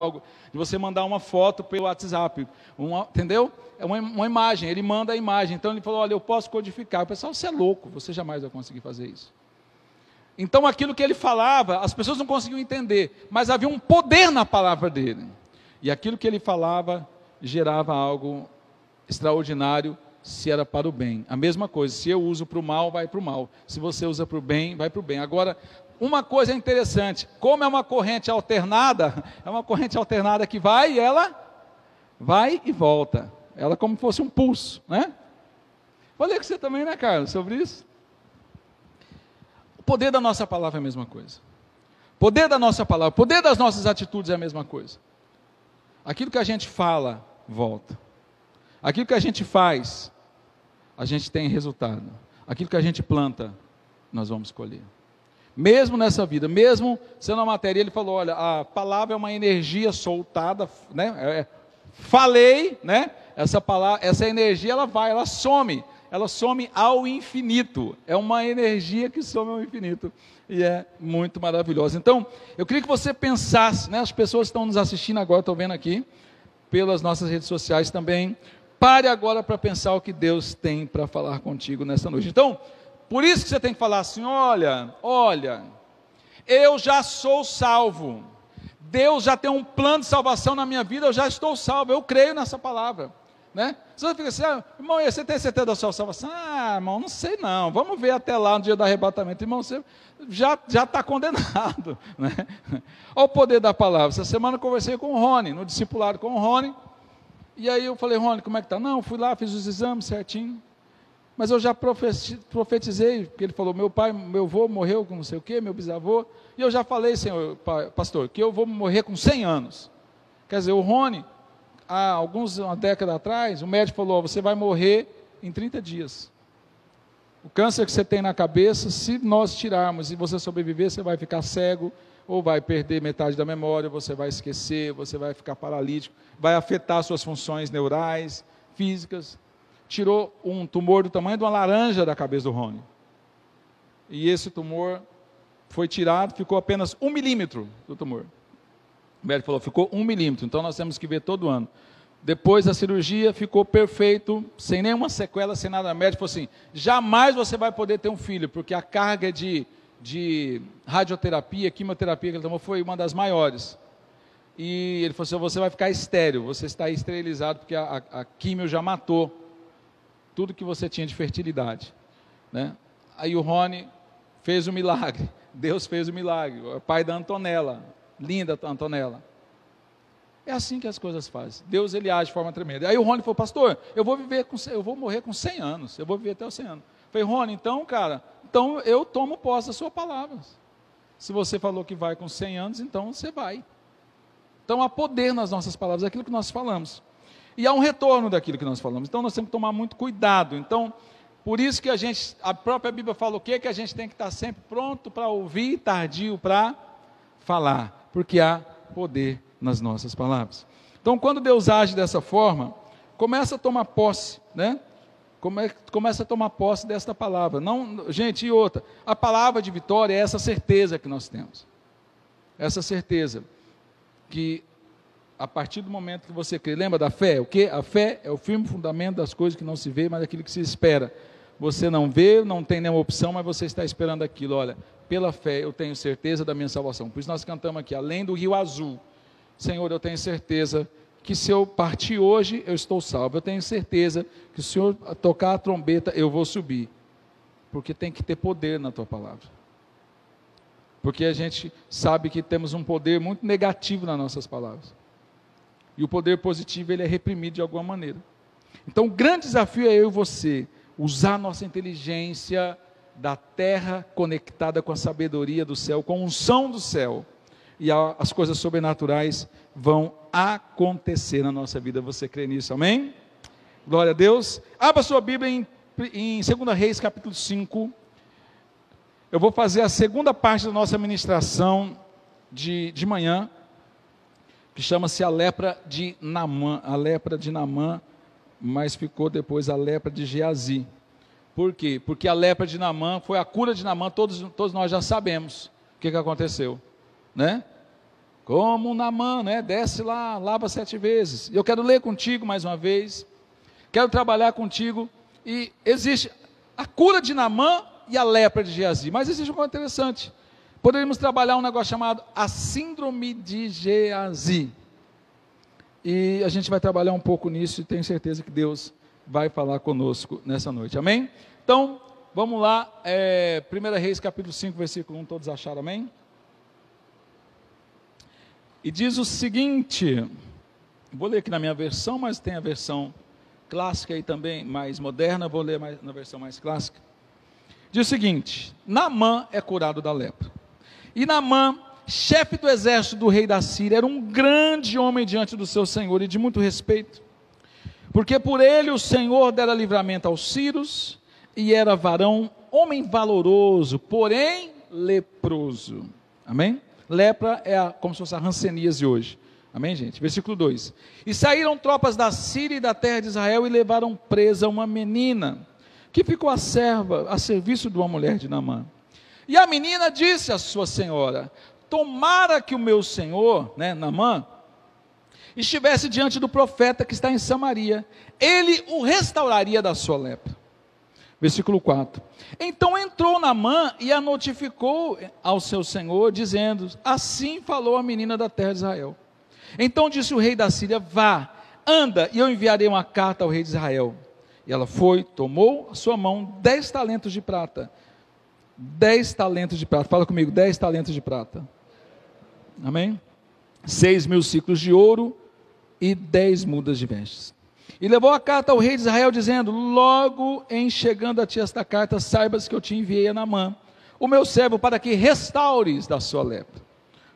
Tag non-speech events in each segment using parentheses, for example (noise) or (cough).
algo, de você mandar uma foto pelo WhatsApp, uma, entendeu? É uma, uma, imagem, ele manda a imagem. Então ele falou: Olha, eu posso codificar. O pessoal, você é louco, você jamais vai conseguir fazer isso. Então aquilo que ele falava, as pessoas não conseguiam entender, mas havia um poder na palavra dele. E aquilo que ele falava gerava algo extraordinário se era para o bem. A mesma coisa, se eu uso para o mal, vai para o mal. Se você usa para o bem, vai para o bem. Agora, uma coisa interessante, como é uma corrente alternada, (laughs) é uma corrente alternada que vai e ela vai e volta. Ela como fosse um pulso, né? Falei com você também, né, Carlos, sobre isso? O poder da nossa palavra é a mesma coisa. O poder da nossa palavra, o poder das nossas atitudes é a mesma coisa. Aquilo que a gente fala, volta. Aquilo que a gente faz, a gente tem resultado. Aquilo que a gente planta, nós vamos colher. Mesmo nessa vida, mesmo sendo uma matéria, ele falou: olha, a palavra é uma energia soltada, né? É, é, falei, né? Essa palavra, essa energia, ela vai, ela some, ela some ao infinito. É uma energia que some ao infinito e é muito maravilhosa. Então, eu queria que você pensasse, né? As pessoas estão nos assistindo agora, estou vendo aqui, pelas nossas redes sociais também. Pare agora para pensar o que Deus tem para falar contigo nessa noite. Então, por isso que você tem que falar assim: olha, olha, eu já sou salvo. Deus já tem um plano de salvação na minha vida, eu já estou salvo, eu creio nessa palavra. Né? Você fica assim, ah, irmão, você tem certeza da sua salvação? Ah, irmão, não sei não. Vamos ver até lá no dia do arrebatamento. Irmão, você já está condenado. (laughs) Né? Olha o poder da palavra. Essa semana eu conversei com o Rony, no discipulado com o Rony. E aí eu falei, Rony, como é que está? Não, fui lá, fiz os exames certinho. Mas eu já profetizei, porque ele falou: meu pai, meu avô morreu com não sei o quê, meu bisavô. E eu já falei, senhor pastor, que eu vou morrer com 100 anos. Quer dizer, o Rony, há alguns, uma década atrás, o médico falou: você vai morrer em 30 dias. O câncer que você tem na cabeça, se nós tirarmos e você sobreviver, você vai ficar cego, ou vai perder metade da memória, você vai esquecer, você vai ficar paralítico, vai afetar suas funções neurais, físicas tirou um tumor do tamanho de uma laranja da cabeça do Rony. E esse tumor foi tirado, ficou apenas um milímetro do tumor. O médico falou, ficou um milímetro, então nós temos que ver todo ano. Depois da cirurgia, ficou perfeito, sem nenhuma sequela, sem nada. O médico falou assim: jamais você vai poder ter um filho, porque a carga de, de radioterapia, quimioterapia que ele tomou foi uma das maiores. E ele falou assim: você vai ficar estéreo, você está esterilizado, porque a, a, a quimio já matou tudo que você tinha de fertilidade. Né? Aí o Rony fez o milagre, (laughs) Deus fez o milagre, o pai da Antonella, linda Antonella. É assim que as coisas fazem. Deus ele age de forma tremenda. Aí o Rony falou, pastor, eu vou viver com, eu vou morrer com 100 anos, eu vou viver até os 100 anos. Eu falei, Rony, então, cara, então eu tomo posse da sua palavra. Se você falou que vai com 100 anos, então você vai. Então há poder nas nossas palavras, é aquilo que nós falamos e há um retorno daquilo que nós falamos. Então nós temos que tomar muito cuidado. Então, por isso que a gente, a própria Bíblia fala o quê? Que a gente tem que estar sempre pronto para ouvir, tardio para falar, porque há poder nas nossas palavras. Então, quando Deus age dessa forma, começa a tomar posse, né? começa a tomar posse desta palavra. Não, gente, e outra, a palavra de vitória é essa certeza que nós temos. Essa certeza que a partir do momento que você crê. Lembra da fé? O que? A fé é o firme fundamento das coisas que não se vê, mas daquilo que se espera. Você não vê, não tem nenhuma opção, mas você está esperando aquilo. Olha, pela fé eu tenho certeza da minha salvação. Por isso nós cantamos aqui, além do rio azul. Senhor, eu tenho certeza que se eu partir hoje, eu estou salvo. Eu tenho certeza que se o Senhor tocar a trombeta, eu vou subir. Porque tem que ter poder na tua palavra. Porque a gente sabe que temos um poder muito negativo nas nossas palavras. E o poder positivo ele é reprimido de alguma maneira. Então, o grande desafio é eu e você usar nossa inteligência da terra conectada com a sabedoria do céu, com a unção do céu. E a, as coisas sobrenaturais vão acontecer na nossa vida. Você crê nisso? Amém? Glória a Deus. Abra sua Bíblia em, em 2 Reis, capítulo 5. Eu vou fazer a segunda parte da nossa ministração de, de manhã que chama-se a lepra de Namã, a lepra de Namã, mas ficou depois a lepra de Geazi. Por quê? Porque a lepra de Namã foi a cura de Namã, todos, todos nós já sabemos o que, que aconteceu, né? como Namã, né? Desce lá, lava sete vezes. Eu quero ler contigo mais uma vez. Quero trabalhar contigo. E existe a cura de Namã e a lepra de Geazi. Mas existe uma coisa interessante. Poderíamos trabalhar um negócio chamado a síndrome de Geazi. E a gente vai trabalhar um pouco nisso e tenho certeza que Deus vai falar conosco nessa noite. Amém? Então, vamos lá. É, 1 Reis capítulo 5, versículo 1, todos acharam, amém? E diz o seguinte, vou ler aqui na minha versão, mas tem a versão clássica e também mais moderna, vou ler mais, na versão mais clássica. Diz o seguinte: Namã é curado da lepra. E Namã, chefe do exército do rei da Síria, era um grande homem diante do seu senhor e de muito respeito, porque por ele o Senhor dera livramento aos sírios, e era varão, homem valoroso, porém leproso. Amém? Lepra é a, como se fosse a ranceníase hoje. Amém, gente? Versículo 2: E saíram tropas da Síria e da terra de Israel e levaram presa uma menina, que ficou a serva, a serviço de uma mulher de Namã. E a menina disse à sua senhora: Tomara que o meu senhor, né, Namã, estivesse diante do profeta que está em Samaria, ele o restauraria da sua lepra. Versículo 4. Então entrou Namã e a notificou ao seu senhor, dizendo: Assim falou a menina da terra de Israel. Então disse o rei da Síria: Vá, anda, e eu enviarei uma carta ao rei de Israel. E ela foi, tomou a sua mão dez talentos de prata dez talentos de prata. Fala comigo, dez talentos de prata. Amém? Seis mil ciclos de ouro e dez mudas de vestes. E levou a carta ao rei de Israel, dizendo: Logo em chegando a ti esta carta, saibas que eu te enviei a Namã, o meu servo, para que restaures da sua lepra.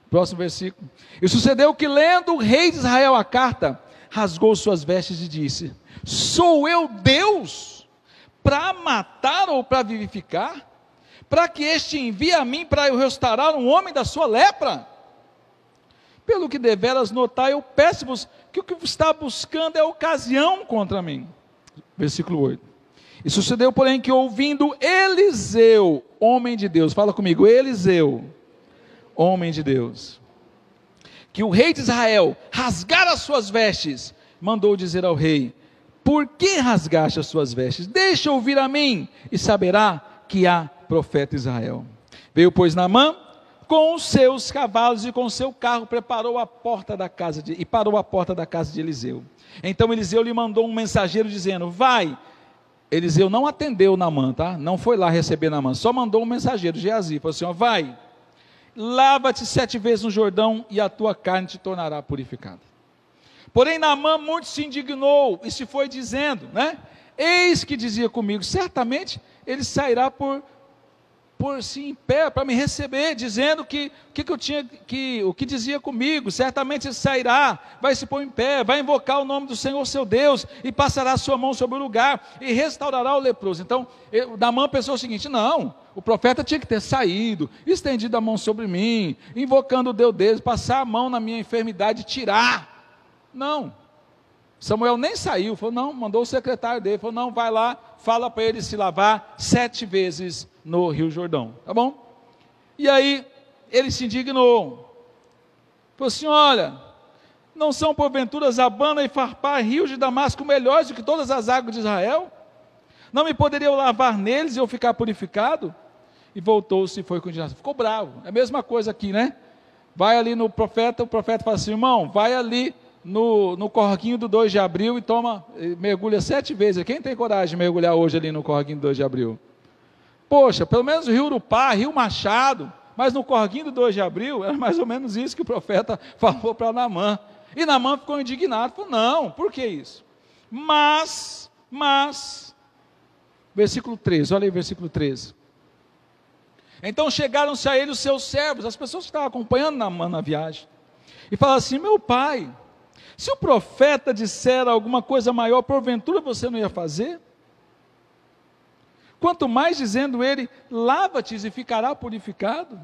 Próximo versículo. E sucedeu que, lendo o rei de Israel a carta, rasgou suas vestes e disse: Sou eu Deus para matar ou para vivificar? Para que este envie a mim para eu restaurar um homem da sua lepra? Pelo que deveras notar, eu peço-vos que o que está buscando é ocasião contra mim. Versículo 8. E sucedeu, porém, que ouvindo Eliseu, homem de Deus, fala comigo, Eliseu, homem de Deus, que o rei de Israel rasgara as suas vestes, mandou dizer ao rei: Por que rasgaste as suas vestes? Deixa ouvir a mim, e saberá que há profeta Israel. Veio, pois, Naamã com os seus cavalos e com seu carro, preparou a porta da casa de, e parou a porta da casa de Eliseu. Então Eliseu lhe mandou um mensageiro dizendo: Vai. Eliseu não atendeu Naamã, tá? Não foi lá receber Naamã, só mandou um mensageiro, Geazi, falou assim: ó, Vai, lava-te sete vezes no Jordão e a tua carne te tornará purificada. Porém, Naamã muito se indignou e se foi dizendo, né? Eis que dizia comigo: certamente ele sairá por pôr-se em pé para me receber, dizendo que que, que, eu tinha que o que dizia comigo, certamente sairá, vai se pôr em pé, vai invocar o nome do Senhor seu Deus e passará sua mão sobre o lugar e restaurará o leproso. Então, Namã pensou o seguinte: não, o profeta tinha que ter saído, estendido a mão sobre mim, invocando o Deus deles, passar a mão na minha enfermidade e tirar. Não. Samuel nem saiu, falou, não, mandou o secretário dele, falou, não, vai lá, fala para ele se lavar sete vezes no Rio Jordão, tá bom? E aí ele se indignou. Falou assim: olha, não são porventura Zabana e Farpar, rios de Damasco, melhores do que todas as águas de Israel? Não me poderiam lavar neles e eu ficar purificado? E voltou-se e foi com indignação. Ficou bravo. É a mesma coisa aqui, né? Vai ali no profeta, o profeta fala assim: irmão, vai ali no, no corguinho do 2 de abril e toma, mergulha sete vezes. Quem tem coragem de mergulhar hoje ali no corguinho do 2 de abril? Poxa, pelo menos Rio Urupá, Rio Machado, mas no corguinho do 2 de abril, era mais ou menos isso que o profeta (laughs) falou para Namã. E Namã ficou indignado, falou, não, por que isso? Mas, mas, versículo 13, olha aí versículo 13. Então chegaram-se a ele os seus servos, as pessoas que estavam acompanhando Namã na viagem, e falaram assim, meu pai, se o profeta disser alguma coisa maior, porventura você não ia fazer? Quanto mais dizendo ele, lava-te e ficará purificado.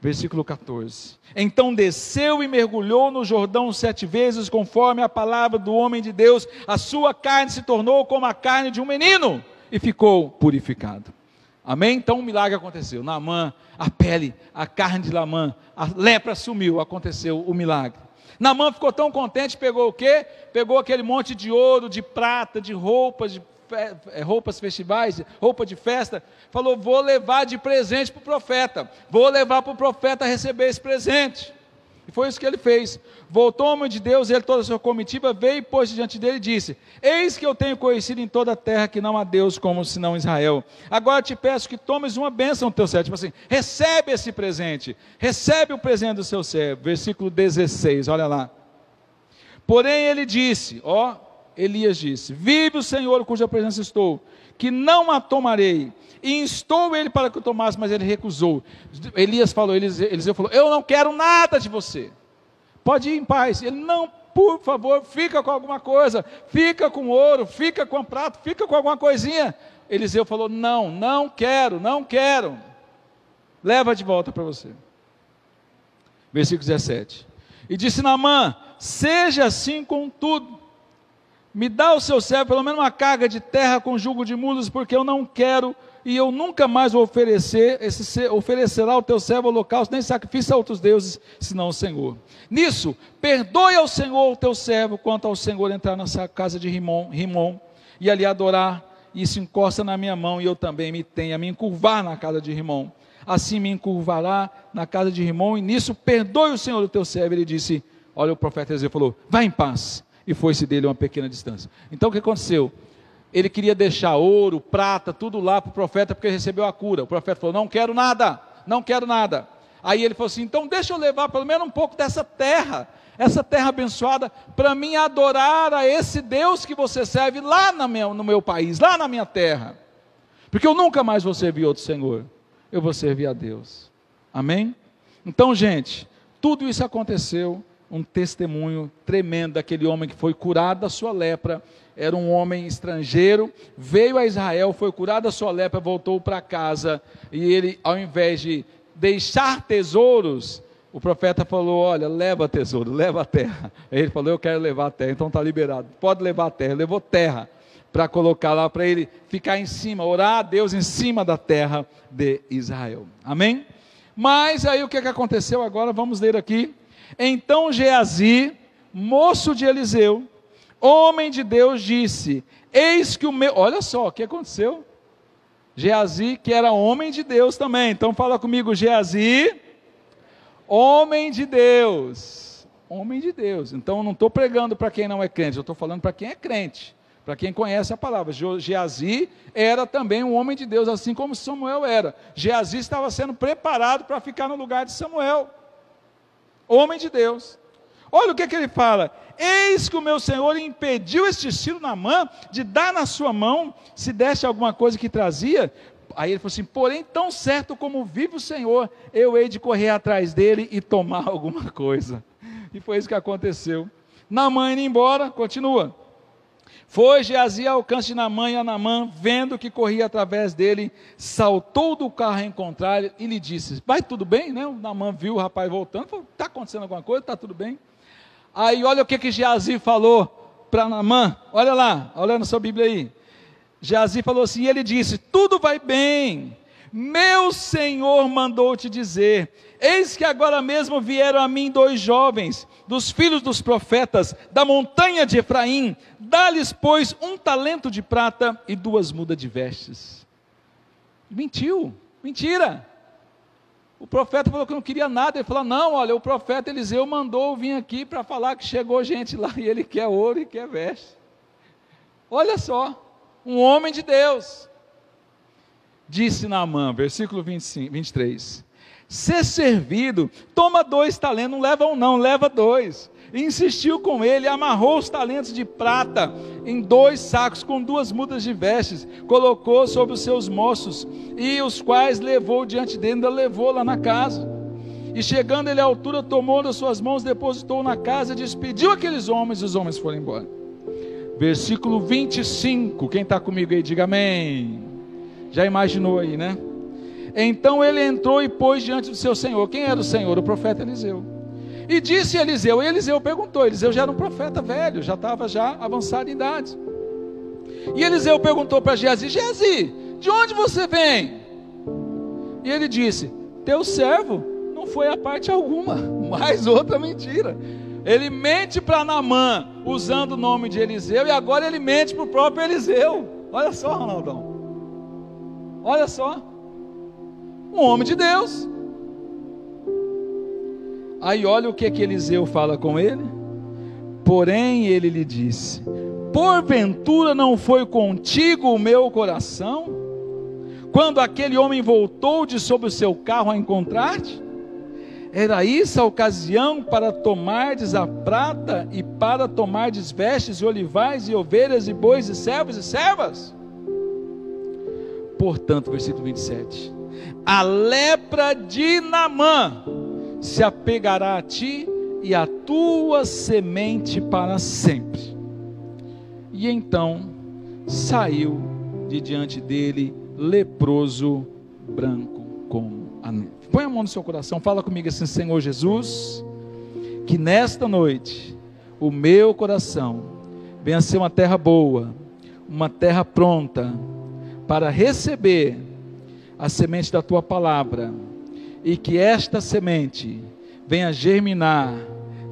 Versículo 14. Então desceu e mergulhou no Jordão sete vezes, conforme a palavra do homem de Deus. A sua carne se tornou como a carne de um menino e ficou purificado. Amém? Então um milagre aconteceu. Naamã, a pele, a carne de Naamã, a lepra sumiu, aconteceu o milagre. Naamã ficou tão contente, pegou o quê? Pegou aquele monte de ouro, de prata, de roupas, de roupas festivais, roupa de festa, falou: vou levar de presente para o profeta, vou levar para o profeta receber esse presente. E foi isso que ele fez. Voltou o homem de Deus, ele toda a sua comitiva veio e pôs diante dele e disse: Eis que eu tenho conhecido em toda a terra que não há Deus como senão Israel. Agora te peço que tomes uma bênção no teu servo. Tipo assim, recebe esse presente, recebe o presente do seu servo. Versículo 16, olha lá. Porém ele disse: Ó, Elias disse: Vive o Senhor, cuja presença estou, que não a tomarei. E instou ele para que o tomasse, mas ele recusou. Elias falou, Eliseu falou: Eu não quero nada de você. Pode ir em paz. Ele, não, por favor, fica com alguma coisa, fica com ouro, fica com prato, fica com alguma coisinha. Eliseu falou: Não, não quero, não quero. Leva de volta para você. Versículo 17. E disse Naamã: Seja assim com tudo me dá o seu servo pelo menos uma carga de terra com jugo de mulas, porque eu não quero e eu nunca mais vou oferecer, esse, oferecerá ao teu servo holocausto, nem sacrifício a outros deuses, senão o Senhor. Nisso, perdoe ao Senhor o teu servo, quanto ao Senhor entrar nessa casa de Rimon, Rimon e ali adorar, e se encosta na minha mão, e eu também me tenha me encurvar na casa de Rimon. Assim me encurvará na casa de Rimon, e nisso perdoe o Senhor o teu servo. Ele disse: Olha, o profeta Ezequiel falou: Vá em paz e foi-se dele uma pequena distância. Então o que aconteceu? Ele queria deixar ouro, prata, tudo lá para o profeta, porque recebeu a cura. O profeta falou: Não quero nada, não quero nada. Aí ele falou assim: Então deixa eu levar pelo menos um pouco dessa terra, essa terra abençoada, para mim adorar a esse Deus que você serve lá no meu país, lá na minha terra. Porque eu nunca mais vou servir outro Senhor, eu vou servir a Deus. Amém? Então, gente, tudo isso aconteceu um testemunho tremendo daquele homem que foi curado da sua lepra. Era um homem estrangeiro, veio a Israel, foi curado da sua lepra, voltou para casa e ele, ao invés de deixar tesouros, o profeta falou: Olha, leva tesouro, leva a terra. Ele falou: Eu quero levar a terra, então está liberado. Pode levar a terra. Levou terra para colocar lá, para ele ficar em cima, orar a Deus em cima da terra de Israel. Amém? Mas aí o que, que aconteceu agora? Vamos ler aqui então Geazi, moço de Eliseu, homem de Deus, disse: Eis que o meu. Olha só o que aconteceu. Geazi, que era homem de Deus também. Então fala comigo, Geazi, homem de Deus. Homem de Deus. Então eu não estou pregando para quem não é crente, eu estou falando para quem é crente. Para quem conhece a palavra, Geazi era também um homem de Deus, assim como Samuel era. Geazi estava sendo preparado para ficar no lugar de Samuel homem de Deus. Olha o que, é que ele fala: Eis que o meu senhor impediu este estilo na mão de dar na sua mão, se desse alguma coisa que trazia. Aí ele falou assim: Porém, tão certo como vive o Senhor, eu hei de correr atrás dele e tomar (laughs) alguma coisa. E foi isso que aconteceu. Namã indo embora, continua. Foi Geazi ao alcance de Namã e Anamã, vendo que corria através dele, saltou do carro a encontrar e lhe disse: Vai tudo bem? Né? O Namã viu o rapaz voltando, falou: Está acontecendo alguma coisa? Está tudo bem? Aí olha o que, que Geazi falou para Namã, olha lá, olha na sua Bíblia aí. Geazi falou assim: e ele disse: Tudo vai bem, meu senhor mandou te dizer: Eis que agora mesmo vieram a mim dois jovens, dos filhos dos profetas, da montanha de Efraim. Dá-lhes, pois, um talento de prata e duas mudas de vestes. Mentiu, mentira. O profeta falou que não queria nada. Ele falou: Não, olha, o profeta Eliseu mandou vir aqui para falar que chegou gente lá e ele quer ouro e quer veste. Olha só, um homem de Deus. Disse Naamã, versículo 25, 23 ser servido, toma dois talentos, não leva um não, leva dois. E insistiu com ele, amarrou os talentos de prata em dois sacos com duas mudas de vestes, colocou sobre os seus moços, e os quais levou diante dele, ainda levou lá na casa. E chegando ele à altura, tomou nas suas mãos, depositou na casa, despediu aqueles homens, e os homens foram embora. Versículo 25, quem está comigo aí, diga amém. Já imaginou aí, né? Então ele entrou e pôs diante do seu senhor. Quem era o senhor? O profeta Eliseu. E disse Eliseu, e Eliseu perguntou, Eliseu já era um profeta velho, já estava já avançado em idade. E Eliseu perguntou para Geazi, Geazi, de onde você vem? E ele disse: Teu servo não foi a parte alguma. (laughs) Mais outra mentira. Ele mente para Namã, usando o nome de Eliseu, e agora ele mente para o próprio Eliseu. Olha só, Ronaldão. Olha só. Um homem de Deus. Aí olha o que, que Eliseu fala com ele. Porém, ele lhe disse: Porventura não foi contigo o meu coração? Quando aquele homem voltou de sobre o seu carro a encontrar-te? Era isso a ocasião para tomardes a prata e para tomardes vestes e olivais e ovelhas e bois e servos e servas? Portanto, versículo 27. A lepra de Namã se apegará a ti e a tua semente para sempre. E então saiu de diante dele leproso, branco como a neve. Põe a mão no seu coração, fala comigo assim, Senhor Jesus, que nesta noite o meu coração venha ser uma terra boa, uma terra pronta para receber a semente da tua palavra e que esta semente venha germinar,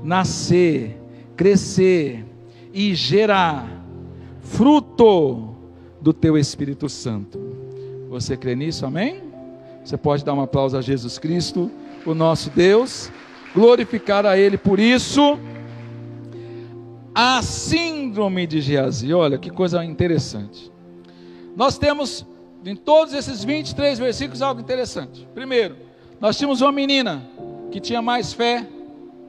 nascer, crescer e gerar fruto do teu Espírito Santo. Você crê nisso? Amém? Você pode dar um aplauso a Jesus Cristo, o nosso Deus, glorificar a Ele por isso. A síndrome de Geazi, olha que coisa interessante. Nós temos em todos esses 23 versículos algo interessante. Primeiro, nós tínhamos uma menina que tinha mais fé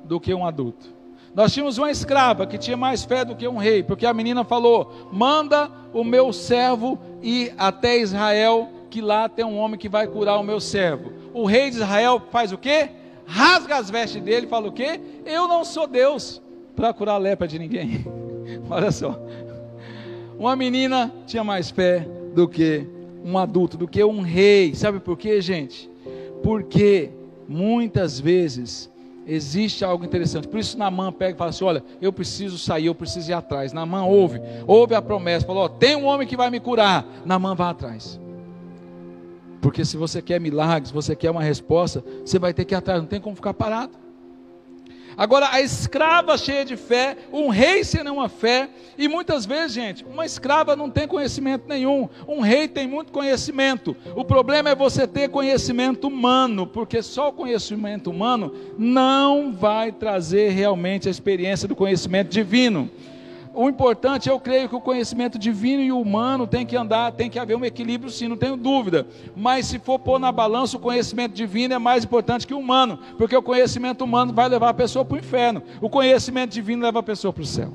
do que um adulto. Nós tínhamos uma escrava que tinha mais fé do que um rei, porque a menina falou: manda o meu servo ir até Israel que lá tem um homem que vai curar o meu servo. O rei de Israel faz o quê? Rasga as vestes dele e fala o quê? Eu não sou Deus para curar a lepra de ninguém. (laughs) Olha só. Uma menina tinha mais fé do que um adulto, do que um rei. Sabe por quê, gente? Porque muitas vezes existe algo interessante. Por isso Namã pega e fala assim: olha, eu preciso sair, eu preciso ir atrás. Namã ouve, ouve a promessa, falou: tem um homem que vai me curar. Namã vai atrás. Porque se você quer milagres, você quer uma resposta, você vai ter que ir atrás, não tem como ficar parado. Agora, a escrava cheia de fé, um rei sem uma fé, e muitas vezes, gente, uma escrava não tem conhecimento nenhum, um rei tem muito conhecimento. O problema é você ter conhecimento humano, porque só o conhecimento humano não vai trazer realmente a experiência do conhecimento divino o importante, eu creio que o conhecimento divino e humano tem que andar, tem que haver um equilíbrio sim, não tenho dúvida. Mas se for pôr na balança, o conhecimento divino é mais importante que o humano, porque o conhecimento humano vai levar a pessoa para o inferno, o conhecimento divino leva a pessoa para o céu.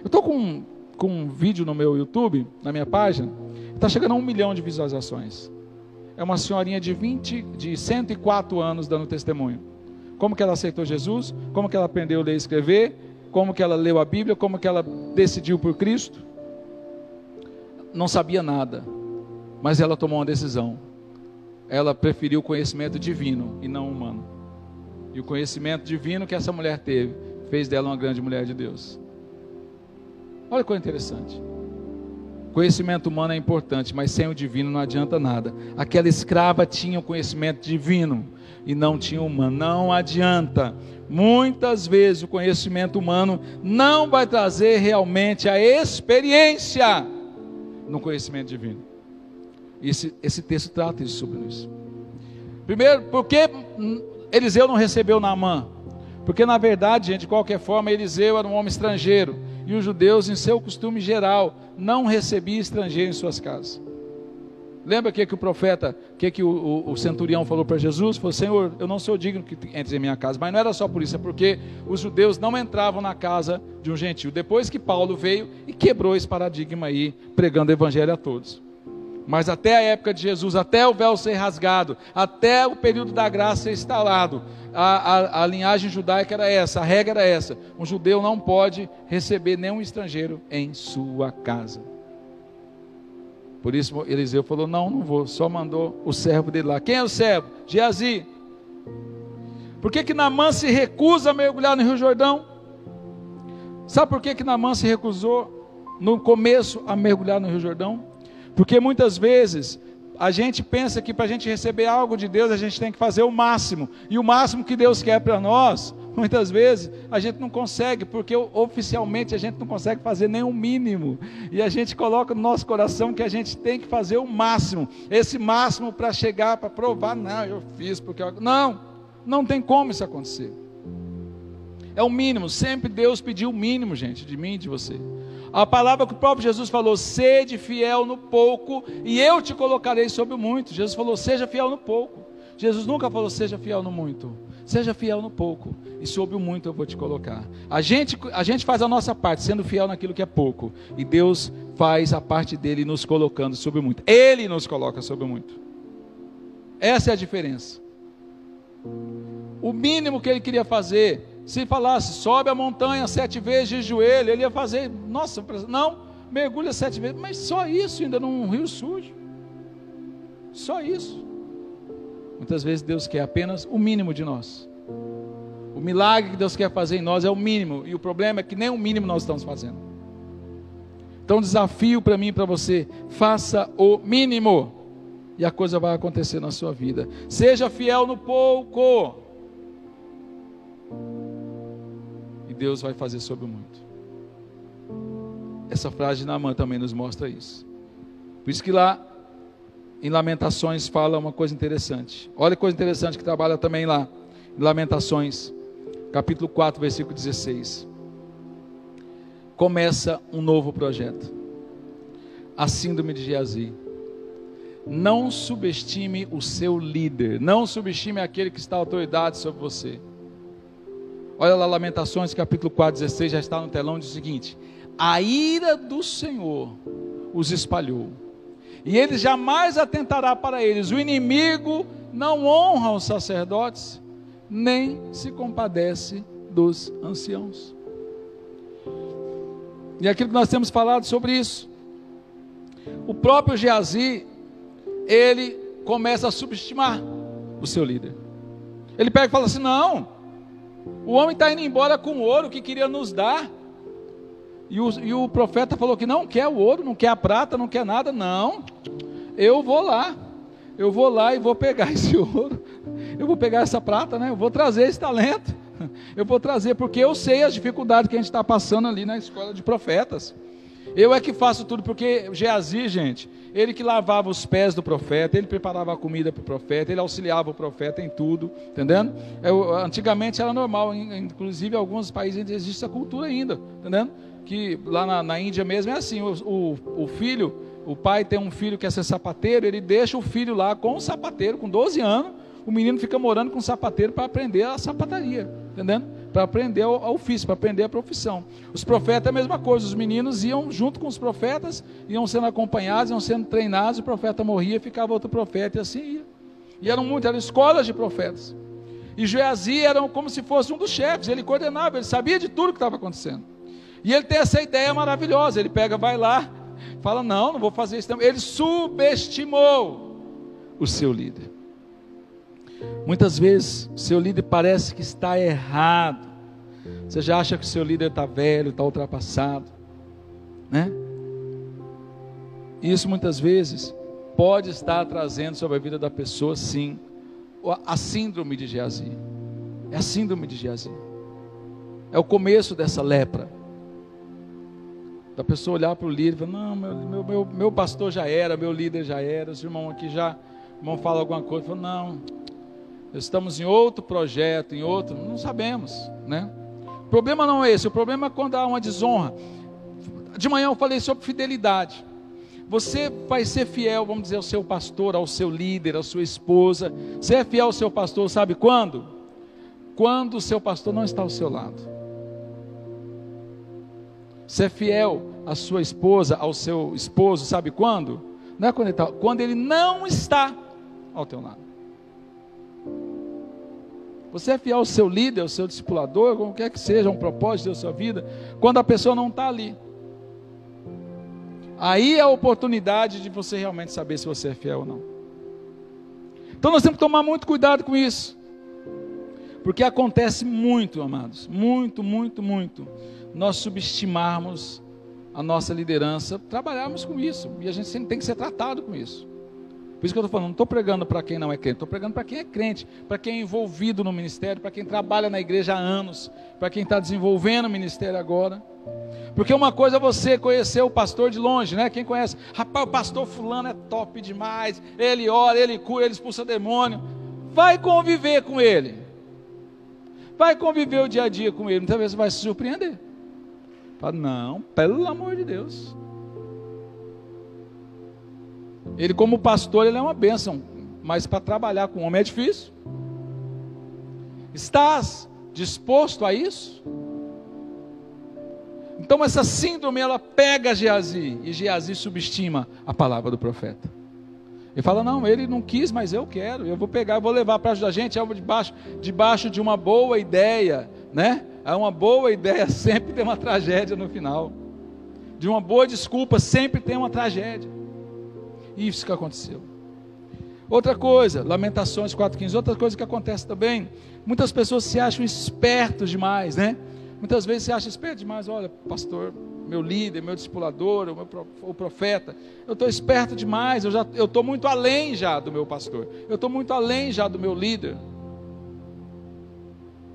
Eu estou com, com um vídeo no meu YouTube, na minha página, está chegando a um milhão de visualizações. É uma senhorinha de 20, de 104 anos dando testemunho. Como que ela aceitou Jesus, como que ela aprendeu a ler e escrever, como que ela leu a Bíblia, como que ela decidiu por Cristo. Não sabia nada, mas ela tomou uma decisão. Ela preferiu o conhecimento divino e não humano. E o conhecimento divino que essa mulher teve fez dela uma grande mulher de Deus. Olha que interessante. Conhecimento humano é importante, mas sem o divino não adianta nada. Aquela escrava tinha o conhecimento divino e não tinha humano. Não adianta. Muitas vezes o conhecimento humano não vai trazer realmente a experiência no conhecimento divino. Esse, esse texto trata sobre isso. Primeiro, por que Eliseu não recebeu Naamã? Porque na verdade, gente, de qualquer forma, Eliseu era um homem estrangeiro. E os judeus, em seu costume geral, não recebiam estrangeiros em suas casas. Lembra que, que o profeta, que, que o, o, o centurião falou para Jesus? Falou, Senhor, eu não sou digno que entres em minha casa. Mas não era só por isso, é porque os judeus não entravam na casa de um gentil. Depois que Paulo veio e quebrou esse paradigma aí, pregando o evangelho a todos. Mas até a época de Jesus, até o véu ser rasgado, até o período da graça ser instalado, a, a, a, linhagem judaica era essa, a regra era essa: um judeu não pode receber nenhum estrangeiro em sua casa. Por isso Eliseu falou: Não, não vou. Só mandou o servo dele lá. Quem é o servo? Geazi. Por que, que Namã se recusa a mergulhar no Rio Jordão? Sabe por que, que Namã se recusou no começo a mergulhar no Rio Jordão? Porque muitas vezes a gente pensa que para a gente receber algo de Deus, a gente tem que fazer o máximo. E o máximo que Deus quer para nós, muitas vezes, a gente não consegue, porque oficialmente a gente não consegue fazer nem o mínimo. E a gente coloca no nosso coração que a gente tem que fazer o máximo. Esse máximo para chegar, para provar, não, eu fiz porque. Eu... Não, não tem como isso acontecer. É o mínimo. Sempre Deus pediu o mínimo, gente, de mim e de você. A palavra que o próprio Jesus falou: sede fiel no pouco, e eu te colocarei sobre o muito. Jesus falou: seja fiel no pouco. Jesus nunca falou: seja fiel no muito. Seja fiel no pouco, e sobre o muito eu vou te colocar. A gente, a gente faz a nossa parte, sendo fiel naquilo que é pouco, e Deus faz a parte dele nos colocando sobre o muito. Ele nos coloca sobre o muito. Essa é a diferença. O mínimo que ele queria fazer se falasse, sobe a montanha sete vezes de joelho, ele ia fazer, nossa, não, mergulha sete vezes, mas só isso ainda num rio sujo. Só isso. Muitas vezes Deus quer apenas o mínimo de nós. O milagre que Deus quer fazer em nós é o mínimo, e o problema é que nem o mínimo nós estamos fazendo. Então, desafio para mim e para você: faça o mínimo, e a coisa vai acontecer na sua vida. Seja fiel no pouco. Deus vai fazer sobre muito. Essa frase de Naamã também nos mostra isso. Por isso que lá em Lamentações fala uma coisa interessante. Olha que coisa interessante que trabalha também lá em Lamentações, capítulo 4, versículo 16. Começa um novo projeto. A síndrome de Geazi. Não subestime o seu líder, não subestime aquele que está autoridade sobre você. Olha lá, Lamentações, capítulo 4, 16, já está no telão, diz o seguinte: A ira do Senhor os espalhou, e ele jamais atentará para eles. O inimigo não honra os sacerdotes, nem se compadece dos anciãos. E aquilo que nós temos falado sobre isso. O próprio Geazi, ele começa a subestimar o seu líder. Ele pega e fala assim: não, o homem está indo embora com o ouro que queria nos dar. E o, e o profeta falou que não quer o ouro, não quer a prata, não quer nada. Não, eu vou lá. Eu vou lá e vou pegar (laughs) esse ouro. Eu vou pegar essa prata, né? Eu vou trazer esse talento. Eu vou trazer, porque eu sei as dificuldades que a gente está passando ali na escola de profetas. Eu é que faço tudo, porque Geazi, gente, ele que lavava os pés do profeta, ele preparava a comida para o profeta, ele auxiliava o profeta em tudo, entendendo? Eu, antigamente era normal, inclusive em alguns países existe essa cultura ainda, entendendo? Que lá na, na Índia mesmo é assim, o, o, o, filho, o pai tem um filho que quer ser sapateiro, ele deixa o filho lá com o sapateiro, com 12 anos, o menino fica morando com o sapateiro para aprender a sapataria, entendendo? Para aprender o ofício, para aprender a profissão. Os profetas é a mesma coisa, os meninos iam junto com os profetas, iam sendo acompanhados, iam sendo treinados, o profeta morria, ficava outro profeta e assim ia. E eram muitas, eram escolas de profetas. E Joazi era como se fosse um dos chefes, ele coordenava, ele sabia de tudo que estava acontecendo. E ele tem essa ideia maravilhosa, ele pega, vai lá, fala, não, não vou fazer isso. Ele subestimou o seu líder. Muitas vezes, seu líder parece que está errado. Você já acha que o seu líder está velho, está ultrapassado, né? Isso muitas vezes pode estar trazendo sobre a vida da pessoa, sim, a síndrome de Geazi. É a síndrome de Geazi. É o começo dessa lepra. Da pessoa olhar para o líder e falar, não, meu, meu, meu, meu pastor já era, meu líder já era, os irmãos aqui já, irmão fala alguma coisa, fala, não, estamos em outro projeto, em outro, não sabemos, né? O problema não é esse, o problema é quando há uma desonra. De manhã eu falei sobre fidelidade. Você vai ser fiel, vamos dizer, ao seu pastor, ao seu líder, à sua esposa. Você é fiel ao seu pastor, sabe quando? Quando o seu pastor não está ao seu lado. Você é fiel à sua esposa, ao seu esposo, sabe quando? Não é quando ele está, quando ele não está ao teu lado. Você é fiel ao seu líder, ao seu discipulador, qualquer que seja um propósito da sua vida, quando a pessoa não está ali. Aí é a oportunidade de você realmente saber se você é fiel ou não. Então nós temos que tomar muito cuidado com isso. Porque acontece muito, amados, muito, muito, muito. Nós subestimarmos a nossa liderança, trabalharmos com isso. E a gente tem que ser tratado com isso. Por isso que eu estou falando, não estou pregando para quem não é crente, estou pregando para quem é crente, para quem é envolvido no ministério, para quem trabalha na igreja há anos, para quem está desenvolvendo o ministério agora. Porque uma coisa é você conhecer o pastor de longe, né? Quem conhece, rapaz, o pastor fulano é top demais, ele ora, ele cura, ele expulsa demônio. Vai conviver com ele. Vai conviver o dia a dia com ele, muitas vezes você vai se surpreender. Fala, não, pelo amor de Deus. Ele, como pastor, ele é uma bênção, mas para trabalhar com homem é difícil. Estás disposto a isso? Então essa síndrome ela pega Geazi e Geazi subestima a palavra do profeta. Ele fala: Não, ele não quis, mas eu quero. Eu vou pegar, eu vou levar para ajudar a gente. É debaixo, debaixo de uma boa ideia, né? É uma boa ideia (laughs) sempre tem uma tragédia no final. De uma boa desculpa sempre tem uma tragédia. Isso que aconteceu. Outra coisa, Lamentações 4,15, outra coisa que acontece também, muitas pessoas se acham espertos demais, né? Muitas vezes se acha esperto demais, olha, pastor, meu líder, meu discipulador, o, meu, o profeta, eu estou esperto demais, eu estou muito além já do meu pastor, eu estou muito além já do meu líder.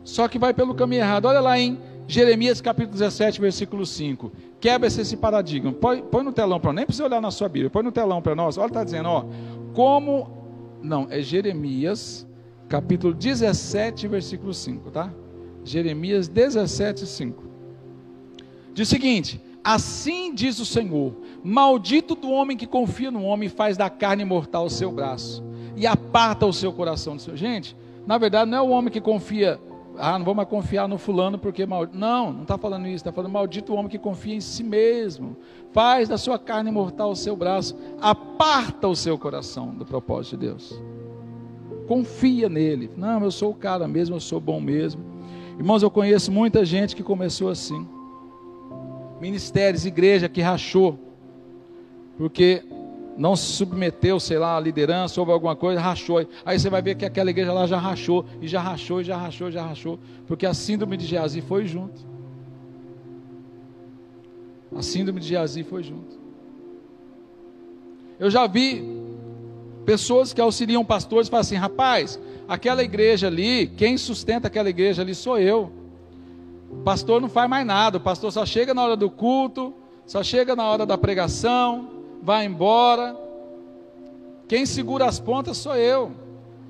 Só que vai pelo caminho errado. Olha lá em Jeremias capítulo 17, versículo 5. Quebra-se esse paradigma. Põe, põe no telão para nós. Nem precisa olhar na sua Bíblia. Põe no telão para nós. Olha, está dizendo, ó. Como. Não, é Jeremias, capítulo 17, versículo 5, tá? Jeremias 17, 5. Diz o seguinte: Assim diz o Senhor: Maldito do homem que confia no homem e faz da carne mortal o seu braço e aparta o seu coração do seu. Gente, na verdade, não é o homem que confia ah, não vou mais confiar no fulano porque mal... Não, não está falando isso, está falando maldito o homem que confia em si mesmo. Faz da sua carne mortal o seu braço, aparta o seu coração do propósito de Deus. Confia nele. Não, eu sou o cara mesmo, eu sou bom mesmo. Irmãos, eu conheço muita gente que começou assim. Ministérios, igreja que rachou. Porque não se submeteu, sei lá, à liderança, ou alguma coisa, rachou. Aí você vai ver que aquela igreja lá já rachou, e já rachou, e já rachou, e já rachou, porque a síndrome de Geazi foi junto. A síndrome de Geazi foi junto. Eu já vi pessoas que auxiliam pastores e falam assim: rapaz, aquela igreja ali, quem sustenta aquela igreja ali sou eu. O pastor não faz mais nada, o pastor só chega na hora do culto, só chega na hora da pregação, vai embora. Quem segura as pontas sou eu.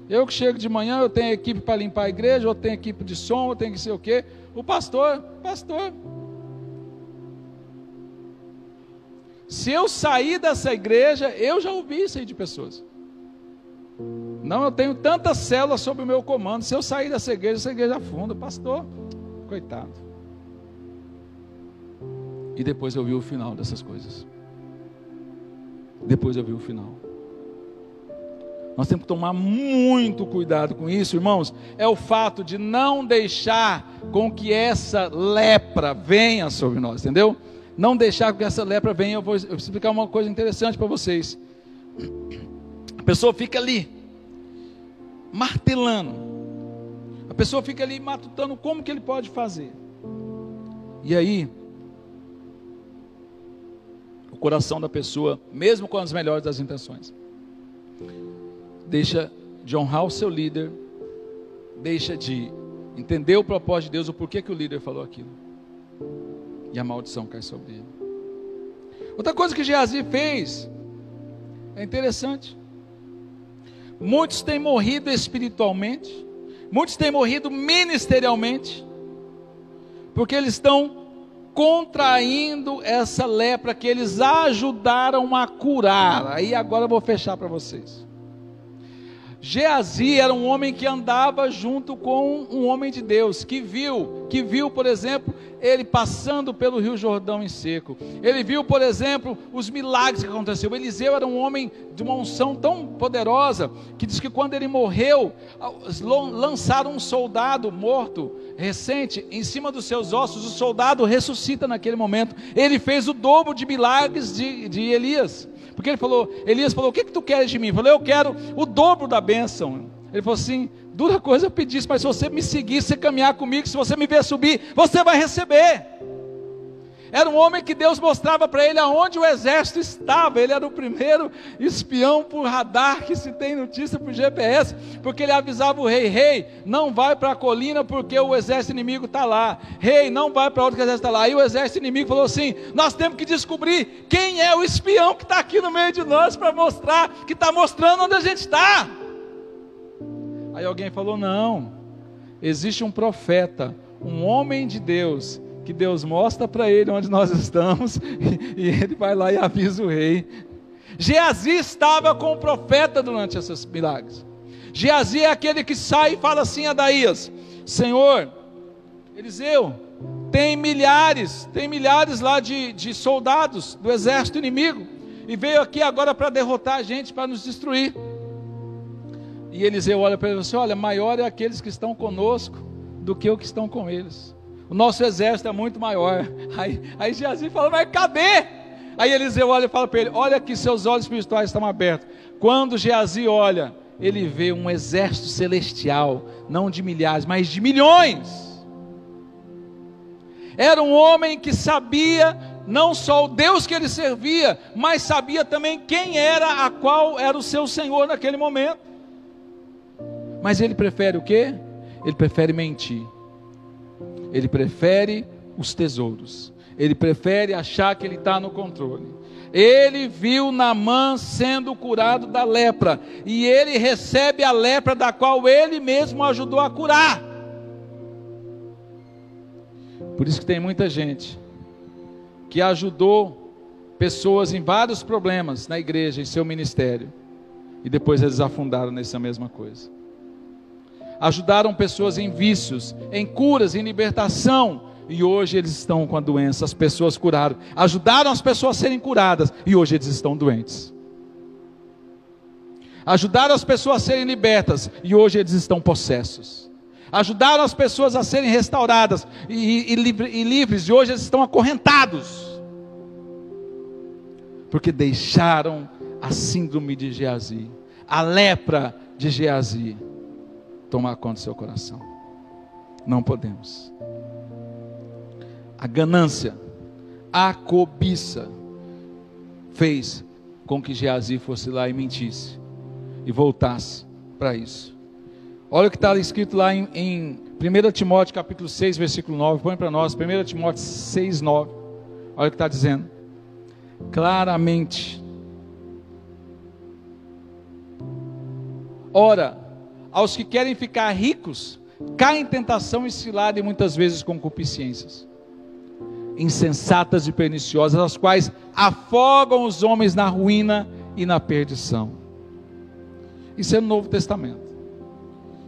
Eu que chego de manhã, eu tenho equipe para limpar a igreja, eu tenho equipe de som, eu tenho que ser o quê? O pastor, pastor. Se eu sair dessa igreja, eu já ouvi isso aí de pessoas. Não, eu tenho tantas células sob o meu comando. Se eu sair dessa igreja, essa igreja afunda. Pastor, coitado. E depois eu vi o final dessas coisas. Depois eu vi o final. Nós temos que tomar muito cuidado com isso, irmãos. É o fato de não deixar com que essa lepra venha sobre nós, entendeu? Não deixar com que essa lepra venha. Eu vou explicar uma coisa interessante para vocês. A pessoa fica ali, martelando. A pessoa fica ali matutando como que ele pode fazer. E aí, coração da pessoa, mesmo com as melhores das intenções. Deixa de honrar o seu líder, deixa de entender o propósito de Deus, o porquê que o líder falou aquilo. E a maldição cai sobre ele. Outra coisa que Geazi fez é interessante. Muitos têm morrido espiritualmente, muitos têm morrido ministerialmente, porque eles estão contraindo essa lepra que eles ajudaram a curar. Aí agora eu vou fechar para vocês. Geazi era um homem que andava junto com um homem de Deus, que viu, que viu, por exemplo, ele passando pelo Rio Jordão em seco. Ele viu, por exemplo, os milagres que aconteceram. Eliseu era um homem de uma unção tão poderosa que diz que quando ele morreu, lançaram um soldado morto recente em cima dos seus ossos. O soldado ressuscita naquele momento. Ele fez o dobro de milagres de, de Elias. Porque ele falou, Elias falou: O que, que tu queres de mim? Eu falei: Eu quero o dobro da bênção. Ele falou assim: Dura coisa eu pedir, mas se você me seguir, se caminhar comigo, se você me ver subir, você vai receber. Era um homem que Deus mostrava para ele aonde o exército estava. Ele era o primeiro espião por radar que se tem notícia por GPS, porque ele avisava o rei: Rei, não vai para a colina porque o exército inimigo está lá. Rei, não vai para que o exército está lá. Aí o exército inimigo falou assim: Nós temos que descobrir quem é o espião que está aqui no meio de nós para mostrar, que está mostrando onde a gente está. Aí alguém falou: Não, existe um profeta, um homem de Deus que Deus mostra para ele onde nós estamos, (laughs) e, ele vai lá e avisa o rei. Geazi estava com o profeta durante esses milagres. Geazi é aquele que sai e fala assim a Daías: Senhor, Eliseu, tem milhares, tem milhares lá de, de soldados do exército inimigo, e veio aqui agora para derrotar a gente, para nos destruir. E Eliseu olha para ele e diz: assim, Olha, maior é aqueles que estão conosco do que os que estão com eles o nosso exército é muito maior. (laughs) Aí, aí Geazi fala, mas cadê? Aí Eliseu olha e fala para ele: Olha que seus olhos espirituais estão abertos. Quando Geazi olha, ele vê um exército celestial, não de milhares, mas de milhões. Era um homem que sabia não só o Deus que ele servia, mas sabia também quem era, a qual era o seu Senhor naquele momento. Mas ele prefere o quê? Ele prefere mentir. Ele prefere os tesouros. Ele prefere achar que ele está no controle. Ele viu Naamã sendo curado da lepra. E ele recebe a lepra da qual ele mesmo ajudou a curar. Por isso que tem muita gente que ajudou pessoas em vários problemas na igreja, em seu ministério. E depois eles afundaram nessa mesma coisa ajudaram pessoas em vícios, em curas, em libertação, e hoje eles estão com a doença, as pessoas curaram, ajudaram as pessoas a serem curadas, e hoje eles estão doentes. Ajudaram as pessoas a serem libertas, e hoje eles estão possessos. Ajudaram as pessoas a serem restauradas e, e, e livres, e hoje eles estão acorrentados. Porque deixaram a síndrome de Geazi, a lepra de Geazi tomar conta do seu coração. Não podemos. A ganância, a cobiça, fez com que Geazi fosse lá e mentisse e voltasse para isso. Olha o que está escrito lá em, em 1 Timóteo capítulo 6, versículo 9. Põe para nós, 1 Timóteo 6, 9. Olha o que está dizendo. Claramente. Ora, aos que querem ficar ricos, caem em tentação e cilada e muitas vezes concupiscências insensatas e perniciosas, as quais afogam os homens na ruína e na perdição. Isso é no Novo Testamento.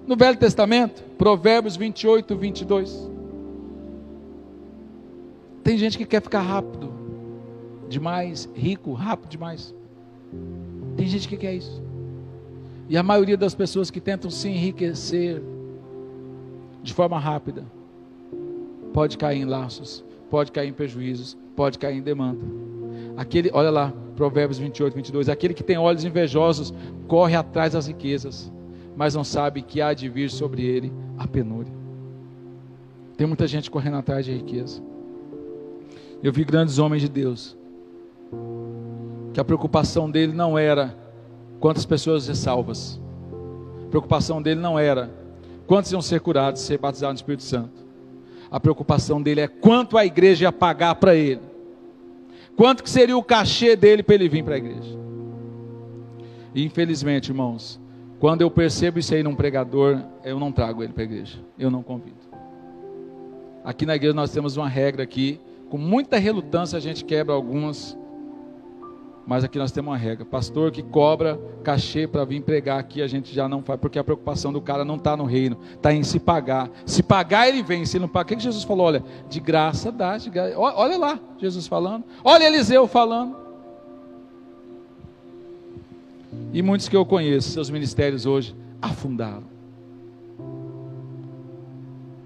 No Velho Testamento, Provérbios 28, 22. Tem gente que quer ficar rápido demais, rico, rápido demais. Tem gente que quer isso. E a maioria das pessoas que tentam se enriquecer de forma rápida pode cair em laços, pode cair em prejuízos, pode cair em demanda. Aquele, olha lá, Provérbios 28, 22. Aquele que tem olhos invejosos corre atrás das riquezas, mas não sabe que há de vir sobre ele a penúria. Tem muita gente correndo atrás de riqueza. Eu vi grandes homens de Deus que a preocupação dele não era quantas pessoas ser salvas. A preocupação dele não era quantos iam ser curados, ser batizados no Espírito Santo. A preocupação dele é quanto a igreja ia pagar para ele. Quanto que seria o cachê dele para ele vir para a igreja. E infelizmente, irmãos, quando eu percebo isso aí num pregador, eu não trago ele para a igreja. Eu não convido. Aqui na igreja nós temos uma regra aqui, com muita relutância a gente quebra algumas mas aqui nós temos uma regra: pastor que cobra cachê para vir pregar aqui, a gente já não faz, porque a preocupação do cara não está no reino, está em se pagar. Se pagar, ele vem, se não pagar, o que, que Jesus falou? Olha, de graça dá, de graça. olha lá, Jesus falando, olha Eliseu falando. E muitos que eu conheço, seus ministérios hoje afundaram.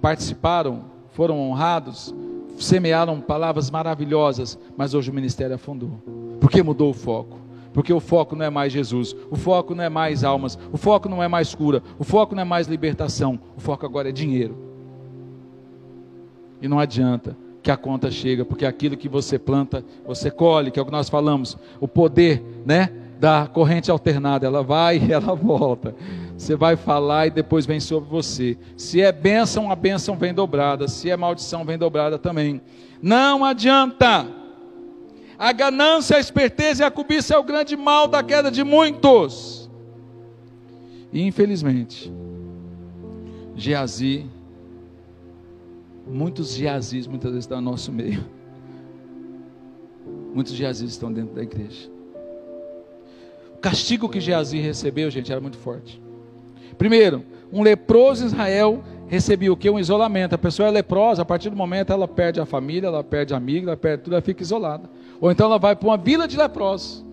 Participaram, foram honrados, semearam palavras maravilhosas, mas hoje o ministério afundou. Porque mudou o foco. Porque o foco não é mais Jesus, o foco não é mais almas, o foco não é mais cura, o foco não é mais libertação, o foco agora é dinheiro. E não adianta que a conta chega, porque aquilo que você planta, você colhe, que é o que nós falamos, o poder, né, da corrente alternada, ela vai e ela volta. Você vai falar e depois vem sobre você. Se é bênção, a bênção vem dobrada. Se é maldição, vem dobrada também. Não adianta. A ganância, a esperteza e a cobiça é o grande mal da queda de muitos. E infelizmente, Geazi, muitos Geazis muitas vezes estão no nosso meio. Muitos Geazis estão dentro da igreja. O castigo que Geazi recebeu, gente, era muito forte. Primeiro, um leproso em Israel recebia o que? Um isolamento. A pessoa é leprosa, a partir do momento ela perde a família, ela perde amigo, ela perde tudo, ela fica isolada. Ou então ela vai para uma vila de leprosos.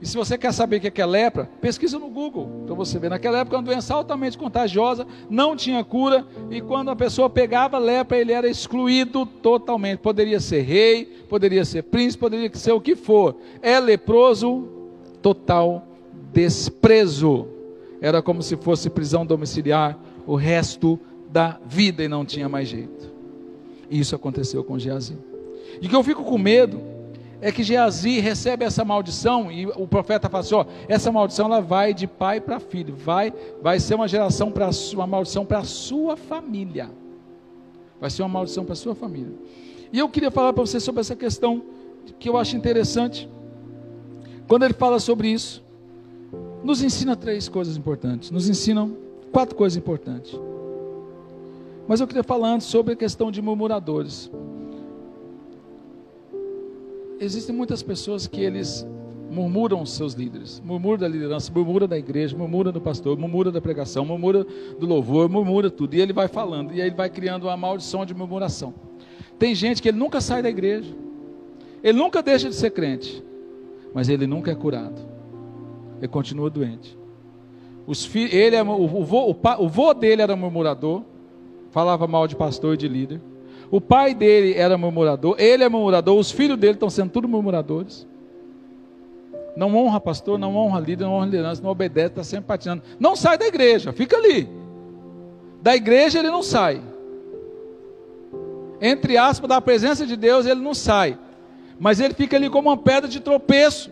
E se você quer saber o que é lepra, pesquisa no Google, para você ver. Naquela época, uma doença altamente contagiosa, não tinha cura, e quando a pessoa pegava lepra, ele era excluído totalmente. Poderia ser rei, poderia ser príncipe, poderia ser o que for. É leproso, total desprezo. Era como se fosse prisão domiciliar o resto da vida e não tinha mais jeito. Isso aconteceu com Geazi. E que eu fico com medo é que Geazi recebe essa maldição e o profeta fala assim: ó, essa maldição ela vai de pai para filho, vai, vai ser uma geração para uma maldição para a sua família. Vai ser uma maldição para a sua família. E eu queria falar para você sobre essa questão que eu acho interessante. Quando ele fala sobre isso, nos ensina três coisas importantes. Nos ensinam quatro coisas importantes. Mas eu queria falar antes sobre a questão de murmuradores. Existem muitas pessoas que eles murmuram os seus líderes, murmuram da liderança, murmuram da igreja, murmuram do pastor, murmuram da pregação, murmuram do louvor, murmura tudo. E ele vai falando, e aí ele vai criando uma maldição de murmuração. Tem gente que ele nunca sai da igreja, ele nunca deixa de ser crente, mas ele nunca é curado. Ele continua doente. Os filhos, ele é, o, vô, o, o vô dele era murmurador, falava mal de pastor e de líder. O pai dele era murmurador, ele é murmurador, os filhos dele estão sendo tudo murmuradores. Não honra pastor, não honra líder, não honra liderança, não obedece, está sempre patinando. Não sai da igreja, fica ali. Da igreja ele não sai. Entre aspas, da presença de Deus ele não sai. Mas ele fica ali como uma pedra de tropeço.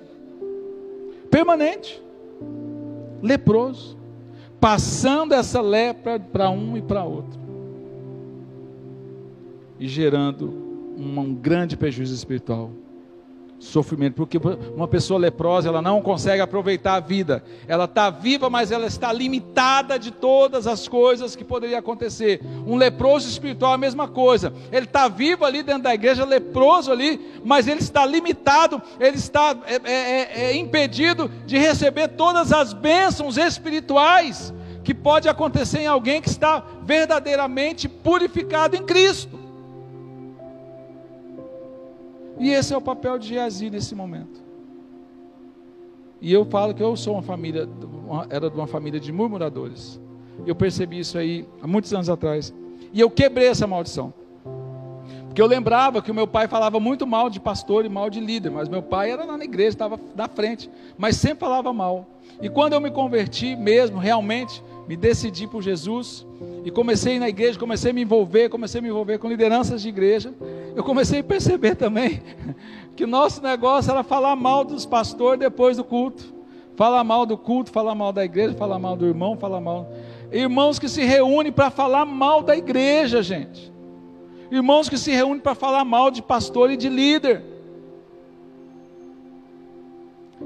Permanente. Leproso. Passando essa lepra para um e para outro e gerando um grande prejuízo espiritual. Sofrimento, porque uma pessoa leprosa ela não consegue aproveitar a vida. Ela está viva, mas ela está limitada de todas as coisas que poderiam acontecer. Um leproso espiritual é a mesma coisa. Ele está vivo ali dentro da igreja, leproso ali, mas ele está limitado, ele está é, é, é, é impedido de receber todas as bênçãos espirituais que pode acontecer em alguém que está verdadeiramente purificado em Cristo. E esse é o papel de Geazi nesse momento. E eu falo que eu sou uma família, era de uma família de murmuradores. Eu percebi isso aí há muitos anos atrás. E eu quebrei essa maldição. Porque eu lembrava que o meu pai falava muito mal de pastor e mal de líder, mas meu pai era lá na igreja, estava na frente, mas sempre falava mal. E quando eu me converti mesmo, realmente, me decidi por Jesus e comecei na igreja, comecei a me envolver, comecei a me envolver com lideranças de igreja. Eu comecei a perceber também (laughs) que nosso negócio era falar mal dos pastores depois do culto. Falar mal do culto, falar mal da igreja, falar mal do irmão, falar mal. Irmãos que se reúnem para falar mal da igreja, gente. Irmãos que se reúnem para falar mal de pastor e de líder.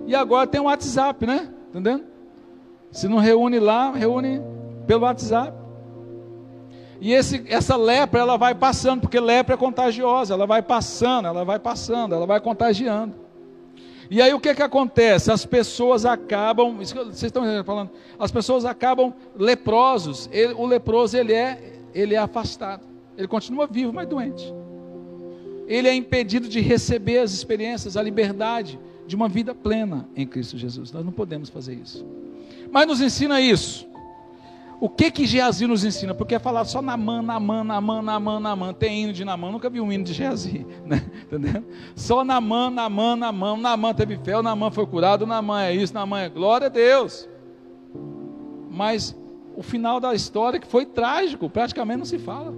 E agora tem o WhatsApp, né? Entendendo? Se não reúne lá, reúne pelo WhatsApp. E esse, essa lepra, ela vai passando, porque lepra é contagiosa, ela vai passando, ela vai passando, ela vai contagiando. E aí o que que acontece? As pessoas acabam, vocês estão falando, as pessoas acabam leprosos. Ele, o leproso ele é, ele é afastado. Ele continua vivo, mas doente. Ele é impedido de receber as experiências, a liberdade de uma vida plena em Cristo Jesus. Nós não podemos fazer isso. Mas nos ensina isso. O que que Geazi nos ensina? Porque é falar só Namã, Namã, Namã, Namã, Namã. Tem hino de Namã, nunca vi um hino de Geazi, (laughs) né? Entendeu? Só Namã, Namã, Namã. Namã teve fé, Namã foi curado, Namã é isso, Namã é glória a Deus. Mas o final da história que foi trágico, praticamente não se fala.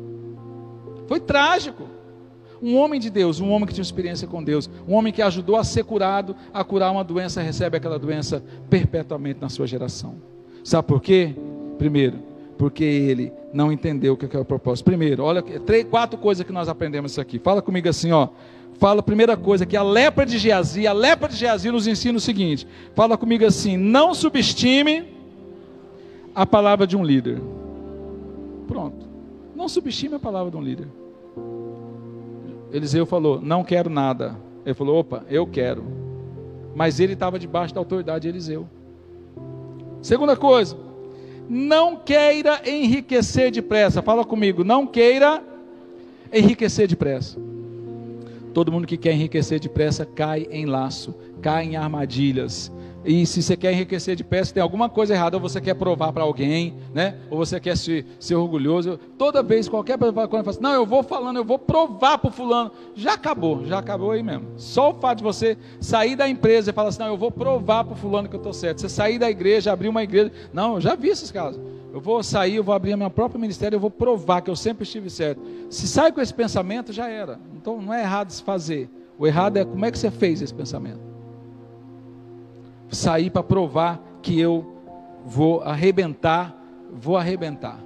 Foi trágico. Um homem de Deus, um homem que tinha experiência com Deus, um homem que ajudou a ser curado, a curar uma doença, recebe aquela doença perpetuamente na sua geração. Sabe por quê? Primeiro, porque ele não entendeu o que é o propósito. Primeiro, olha, três, quatro coisas que nós aprendemos aqui. Fala comigo assim, ó. Fala a primeira coisa que a lepra de Geazi, a lepra de Geazi nos ensina o seguinte. Fala comigo assim: não subestime a palavra de um líder. Pronto. Não subestime a palavra de um líder. Eliseu falou: Não quero nada. Ele falou: Opa, eu quero. Mas ele estava debaixo da autoridade de Eliseu. Segunda coisa, não queira enriquecer depressa. Fala comigo, não queira enriquecer depressa. Todo mundo que quer enriquecer depressa cai em laço, cai em armadilhas, e se você quer enriquecer de pé, se tem alguma coisa errada, ou você quer provar para alguém, né? Ou você quer ser, ser orgulhoso. Toda vez, qualquer pessoa quando fala assim, não, eu vou falando, eu vou provar para o fulano. Já acabou, já acabou aí mesmo. Só o fato de você sair da empresa e falar assim, não, eu vou provar para o fulano que eu estou certo. Você sair da igreja, abrir uma igreja. Não, eu já vi esses casos. Eu vou sair, eu vou abrir a minha própria ministério, eu vou provar que eu sempre estive certo. Se sai com esse pensamento, já era. Então não é errado se fazer. O errado é como é que você fez esse pensamento sair para provar que eu vou arrebentar, vou arrebentar.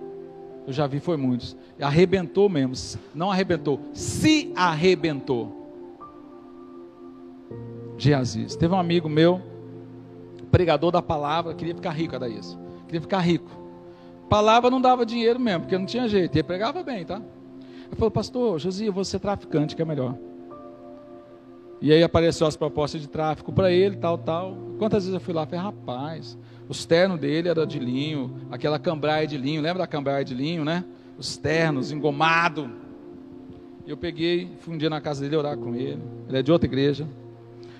Eu já vi, foi muitos. Arrebentou mesmo. Não arrebentou, se arrebentou. Geaziz. Teve um amigo meu, pregador da palavra, queria ficar rico, era isso. Queria ficar rico. Palavra não dava dinheiro mesmo, porque não tinha jeito. Ele pregava bem, tá? Ele falou, pastor, Josi, eu vou ser traficante, que é melhor. E aí apareceu as propostas de tráfico para ele, tal, tal. Quantas vezes eu fui lá? Falei, rapaz, os ternos dele era de linho, aquela cambraia de linho, lembra da cambraia de linho, né? Os ternos, engomado. Eu peguei, fui um dia na casa dele orar com ele. Ele é de outra igreja.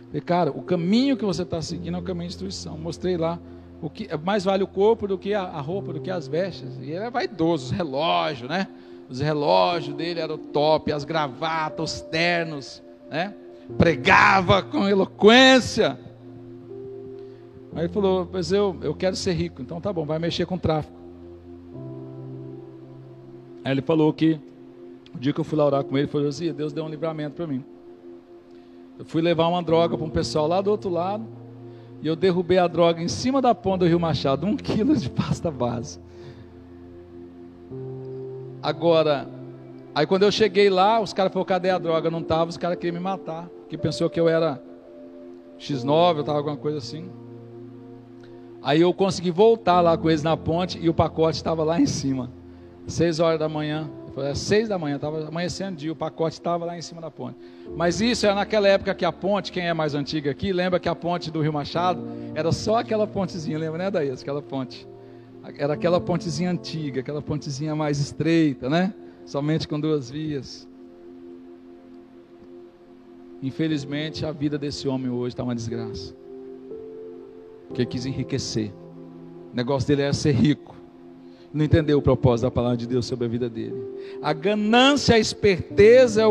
Falei, cara, o caminho que você está seguindo é o caminho de instrução. Mostrei lá o que mais vale o corpo do que a, a roupa, do que as vestes. E ele é vaidoso, os relógios, né? Os relógios dele eram top, as gravatas, os ternos, né? Pregava com eloquência. Aí ele falou: Pois eu, eu quero ser rico, então tá bom, vai mexer com tráfico. Aí ele falou que o dia que eu fui lá orar com ele, ele falou assim: Deus deu um livramento para mim. Eu fui levar uma droga para um pessoal lá do outro lado, e eu derrubei a droga em cima da ponta do Rio Machado, um quilo de pasta base. Agora, Aí quando eu cheguei lá, os caras falaram, cadê a droga? Não estava, os caras queriam me matar. Que pensou que eu era X9, eu estava alguma coisa assim. Aí eu consegui voltar lá com eles na ponte e o pacote estava lá em cima. Seis horas da manhã. Às seis da manhã, estava amanhecendo dia, o pacote estava lá em cima da ponte. Mas isso era naquela época que a ponte, quem é mais antiga aqui, lembra que a ponte do Rio Machado era só aquela pontezinha, lembra, né, Daí, Aquela ponte. Era aquela pontezinha antiga, aquela pontezinha mais estreita, né? Somente com duas vias. Infelizmente, a vida desse homem hoje está uma desgraça. Porque quis enriquecer. O negócio dele era ser rico. Não entendeu o propósito da palavra de Deus sobre a vida dele. A ganância, a esperteza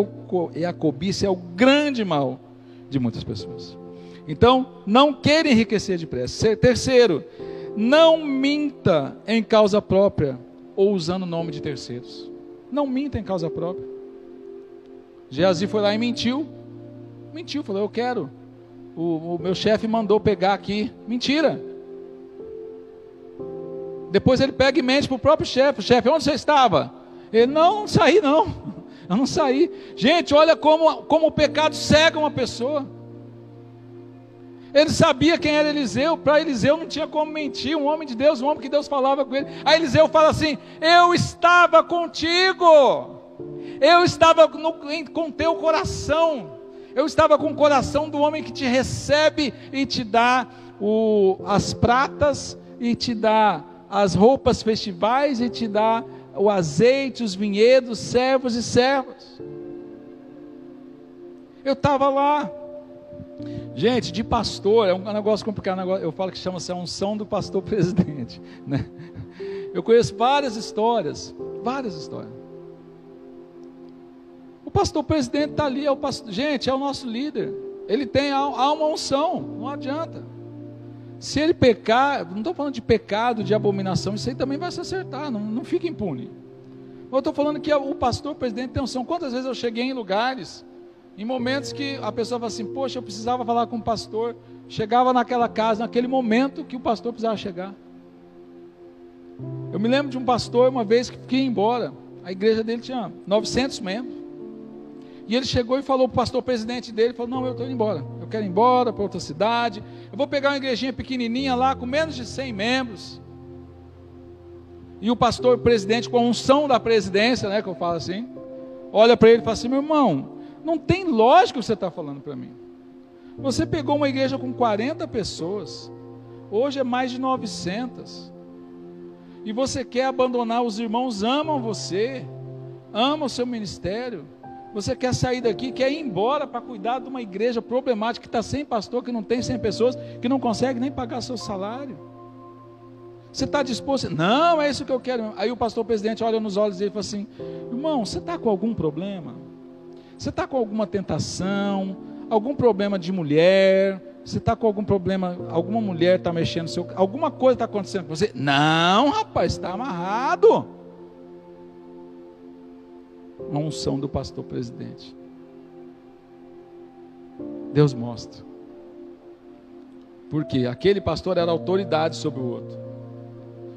e a cobiça é o grande mal de muitas pessoas. Então, não queira enriquecer depressa. Terceiro, não minta em causa própria ou usando o nome de terceiros. Não minta em causa própria. Geazi foi lá e mentiu. Mentiu, falou: Eu quero. O, o meu chefe mandou pegar aqui. Mentira. Depois ele pega e mente para o próprio chefe: Chefe, onde você estava? Ele: Não, não saí, não. Eu não saí. Gente, olha como, como o pecado cega uma pessoa. Ele sabia quem era Eliseu, para Eliseu não tinha como mentir, um homem de Deus, um homem que Deus falava com ele. Aí Eliseu fala assim: Eu estava contigo, eu estava no, com teu coração, eu estava com o coração do homem que te recebe e te dá o, as pratas, e te dá as roupas festivais, e te dá o azeite, os vinhedos, servos e servas. Eu estava lá. Gente, de pastor é um negócio complicado. Eu falo que chama-se a unção do pastor (laughs) presidente. Né? Eu conheço várias histórias, várias histórias. O pastor presidente está ali, é o pastor, gente, é o nosso líder. Ele tem há uma unção, não adianta. Se ele pecar, não estou falando de pecado, de abominação, isso aí também vai se acertar, não, não fica impune. Eu estou falando que o pastor, presidente tem unção. Quantas vezes eu cheguei em lugares, em momentos que a pessoa fala assim, poxa, eu precisava falar com o pastor. Chegava naquela casa, naquele momento que o pastor precisava chegar. Eu me lembro de um pastor, uma vez que ia embora. A igreja dele tinha 900 membros. E ele chegou e falou para o pastor presidente dele, falou, não, eu estou indo embora. Eu quero ir embora para outra cidade. Eu vou pegar uma igrejinha pequenininha lá, com menos de 100 membros. E o pastor presidente, com a unção da presidência, né, que eu falo assim, olha para ele e fala assim, meu irmão, não tem lógica o que você está falando para mim. Você pegou uma igreja com 40 pessoas, hoje é mais de 900 e você quer abandonar, os irmãos amam você, amam o seu ministério. Você quer sair daqui, quer ir embora para cuidar de uma igreja problemática que está sem pastor, que não tem 100 pessoas, que não consegue nem pagar seu salário. Você está disposto? Não, é isso que eu quero. Aí o pastor presidente olha nos olhos dele e fala assim: irmão, você está com algum problema? Você está com alguma tentação? Algum problema de mulher? Você está com algum problema, alguma mulher está mexendo no seu. Alguma coisa está acontecendo com você? Não, rapaz, está amarrado. Uma unção do pastor presidente. Deus mostra. Porque aquele pastor era autoridade sobre o outro.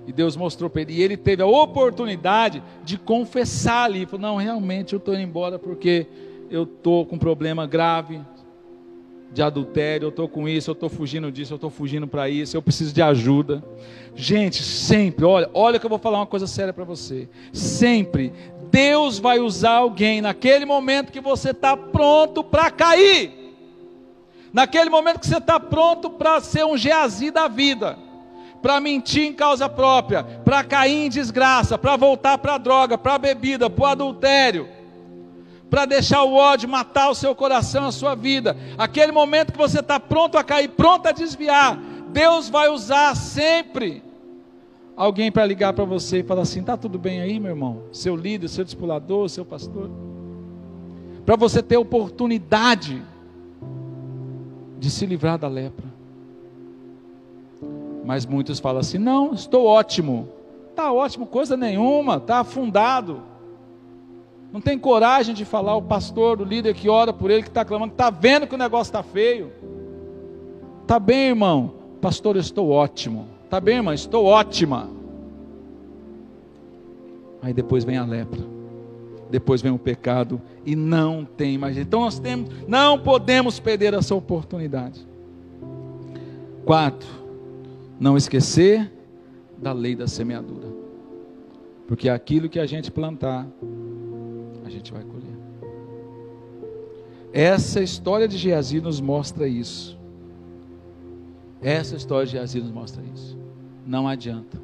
E Deus mostrou para ele. E ele teve a oportunidade de confessar ali. Falou: Não, realmente eu estou indo embora porque eu estou com um problema grave de adultério, eu estou com isso, eu estou fugindo disso, eu estou fugindo para isso, eu preciso de ajuda. Gente, sempre, olha, olha que eu vou falar uma coisa séria para você. Sempre, Deus vai usar alguém naquele momento que você está pronto para cair. Naquele momento que você está pronto para ser um Geazi da vida, para mentir em causa própria, para cair em desgraça, para voltar para a droga, para a bebida, para o adultério para deixar o ódio matar o seu coração, a sua vida. Aquele momento que você está pronto a cair, pronto a desviar, Deus vai usar sempre alguém para ligar para você e falar assim: está tudo bem aí, meu irmão? Seu líder, seu discipulador, seu pastor. Para você ter oportunidade de se livrar da lepra. Mas muitos falam assim: não, estou ótimo. Está ótimo, coisa nenhuma, está afundado não tem coragem de falar o pastor, o líder que ora por ele, que está clamando, está vendo que o negócio está feio. Está bem, irmão? Pastor, eu estou ótimo. Está bem, irmão? Estou ótima. Aí depois vem a lepra. Depois vem o pecado e não tem mais. Então nós temos, não podemos perder essa oportunidade. Quatro, não esquecer da lei da semeadura. Porque aquilo que a gente plantar, gente vai colher. Essa história de Geazi nos mostra isso. Essa história de Geazi nos mostra isso. Não adianta.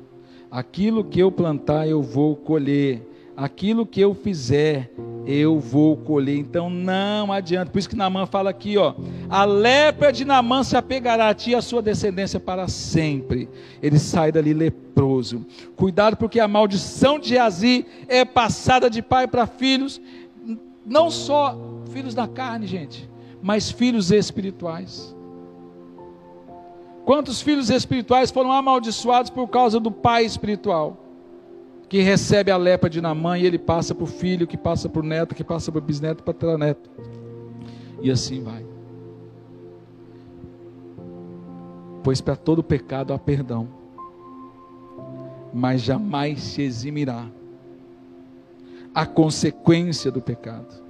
Aquilo que eu plantar, eu vou colher. Aquilo que eu fizer, eu vou colher. Então não adianta. Por isso que Namã fala aqui, ó. A lepra de Namã se apegará a ti e a sua descendência para sempre. Ele sai dali leproso. Cuidado, porque a maldição de Geazi é passada de pai para filhos. Não só filhos da carne, gente, mas filhos espirituais. Quantos filhos espirituais foram amaldiçoados por causa do pai espiritual? Que recebe a lepra de Namã e ele passa para o filho, que passa para o neto, que passa para o bisneto, para o neto. E assim vai. Pois para todo pecado há perdão, mas jamais se eximirá a consequência do pecado.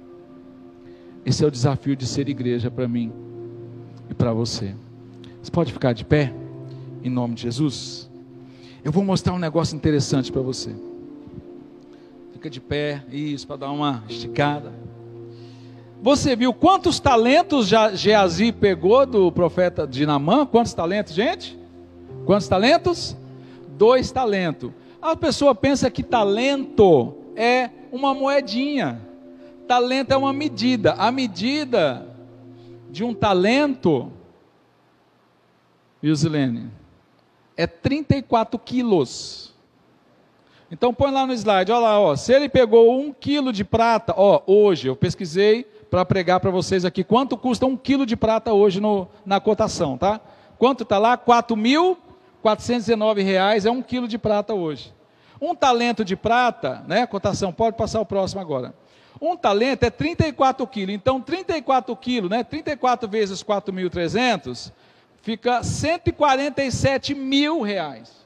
Esse é o desafio de ser igreja para mim e para você. Você pode ficar de pé, em nome de Jesus? Eu vou mostrar um negócio interessante para você. Fica de pé, isso, para dar uma esticada. Você viu quantos talentos Geazi pegou do profeta de Namã? Quantos talentos, gente? Quantos talentos? Dois talentos. A pessoa pensa que talento é uma moedinha. Talento é uma medida. A medida de um talento, viu, Zilene? É 34 quilos. Então põe lá no slide, olha lá, ó, se ele pegou um quilo de prata, ó, hoje eu pesquisei para pregar para vocês aqui quanto custa um quilo de prata hoje no, na cotação, tá? Quanto está lá? R$ reais é um quilo de prata hoje. Um talento de prata, né? Cotação, pode passar o próximo agora. Um talento é 34 quilos. Então, 34 quilos, né? 34 vezes 4.300, fica 147 mil reais.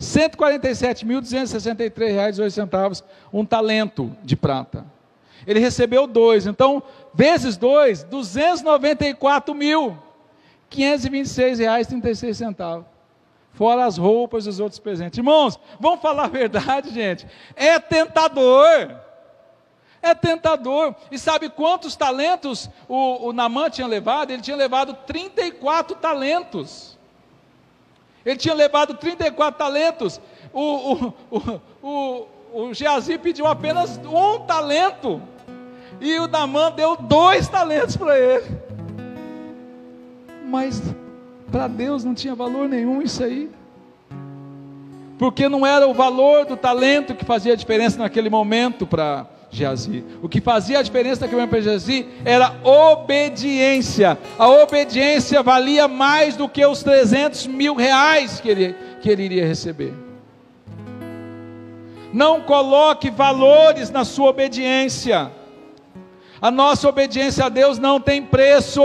147.263 reais e centavos, um talento de prata. Ele recebeu dois, então, vezes dois, 294 mil, 526 reais e 36 centavos. Fora as roupas e os outros presentes. Irmãos, vamos falar a verdade, gente. É tentador. É tentador. E sabe quantos talentos o, o Namã tinha levado? Ele tinha levado 34 talentos. Ele tinha levado 34 talentos. O, o, o, o, o Geazi pediu apenas um talento. E o Namã deu dois talentos para ele. Mas para Deus não tinha valor nenhum isso aí. Porque não era o valor do talento que fazia diferença naquele momento para Geazi. O que fazia a diferença naquele momento para Geazi era obediência. A obediência valia mais do que os 300 mil reais que ele, que ele iria receber. Não coloque valores na sua obediência. A nossa obediência a Deus não tem preço.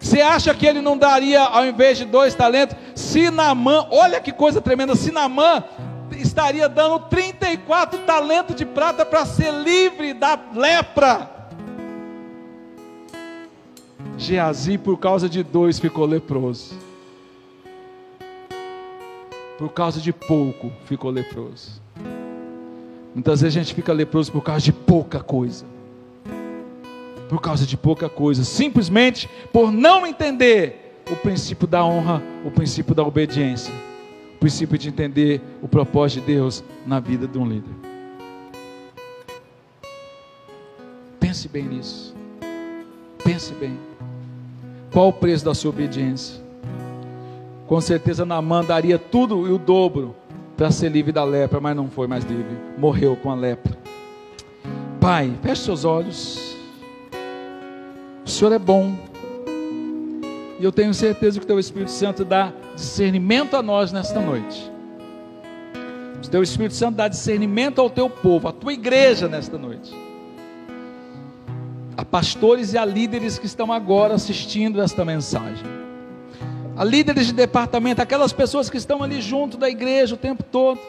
Você acha que ele não daria, ao invés de dois talentos, Sinamã, olha que coisa tremenda, Sinamã estaria dando 34 talentos de prata para ser livre da lepra. Geazi, por causa de dois, ficou leproso. Por causa de pouco, ficou leproso. Muitas vezes a gente fica leproso por causa de pouca coisa por causa de pouca coisa, simplesmente por não entender o princípio da honra, o princípio da obediência, princípio de entender o propósito de Deus na vida de um líder. Pense bem nisso. Pense bem. Qual o preço da sua obediência? Com certeza Naamã daria tudo e o dobro para ser livre da lepra, mas não foi mais livre. Morreu com a lepra. Pai, feche seus olhos. O Senhor é bom. E eu tenho certeza que o Teu Espírito Santo dá discernimento a nós nesta noite. O Teu Espírito Santo dá discernimento ao Teu povo, à Tua igreja nesta noite. A pastores e a líderes que estão agora assistindo esta mensagem. A líderes de departamento, aquelas pessoas que estão ali junto da igreja o tempo todo.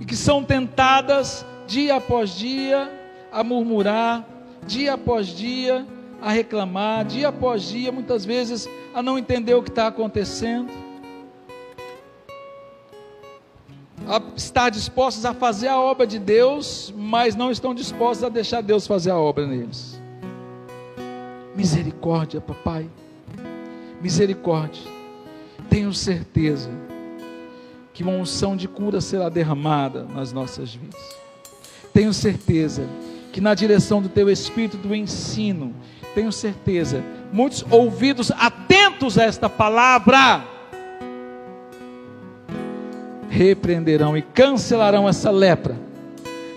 E que são tentadas dia após dia a murmurar, dia após dia a reclamar, dia após dia, muitas vezes a não entender o que está acontecendo, a estar dispostos a fazer a obra de Deus, mas não estão dispostos a deixar Deus fazer a obra neles. Misericórdia, papai, misericórdia. Tenho certeza que uma unção de cura será derramada nas nossas vidas. Tenho certeza que na direção do teu espírito do ensino tenho certeza, muitos ouvidos atentos a esta palavra repreenderão e cancelarão essa lepra,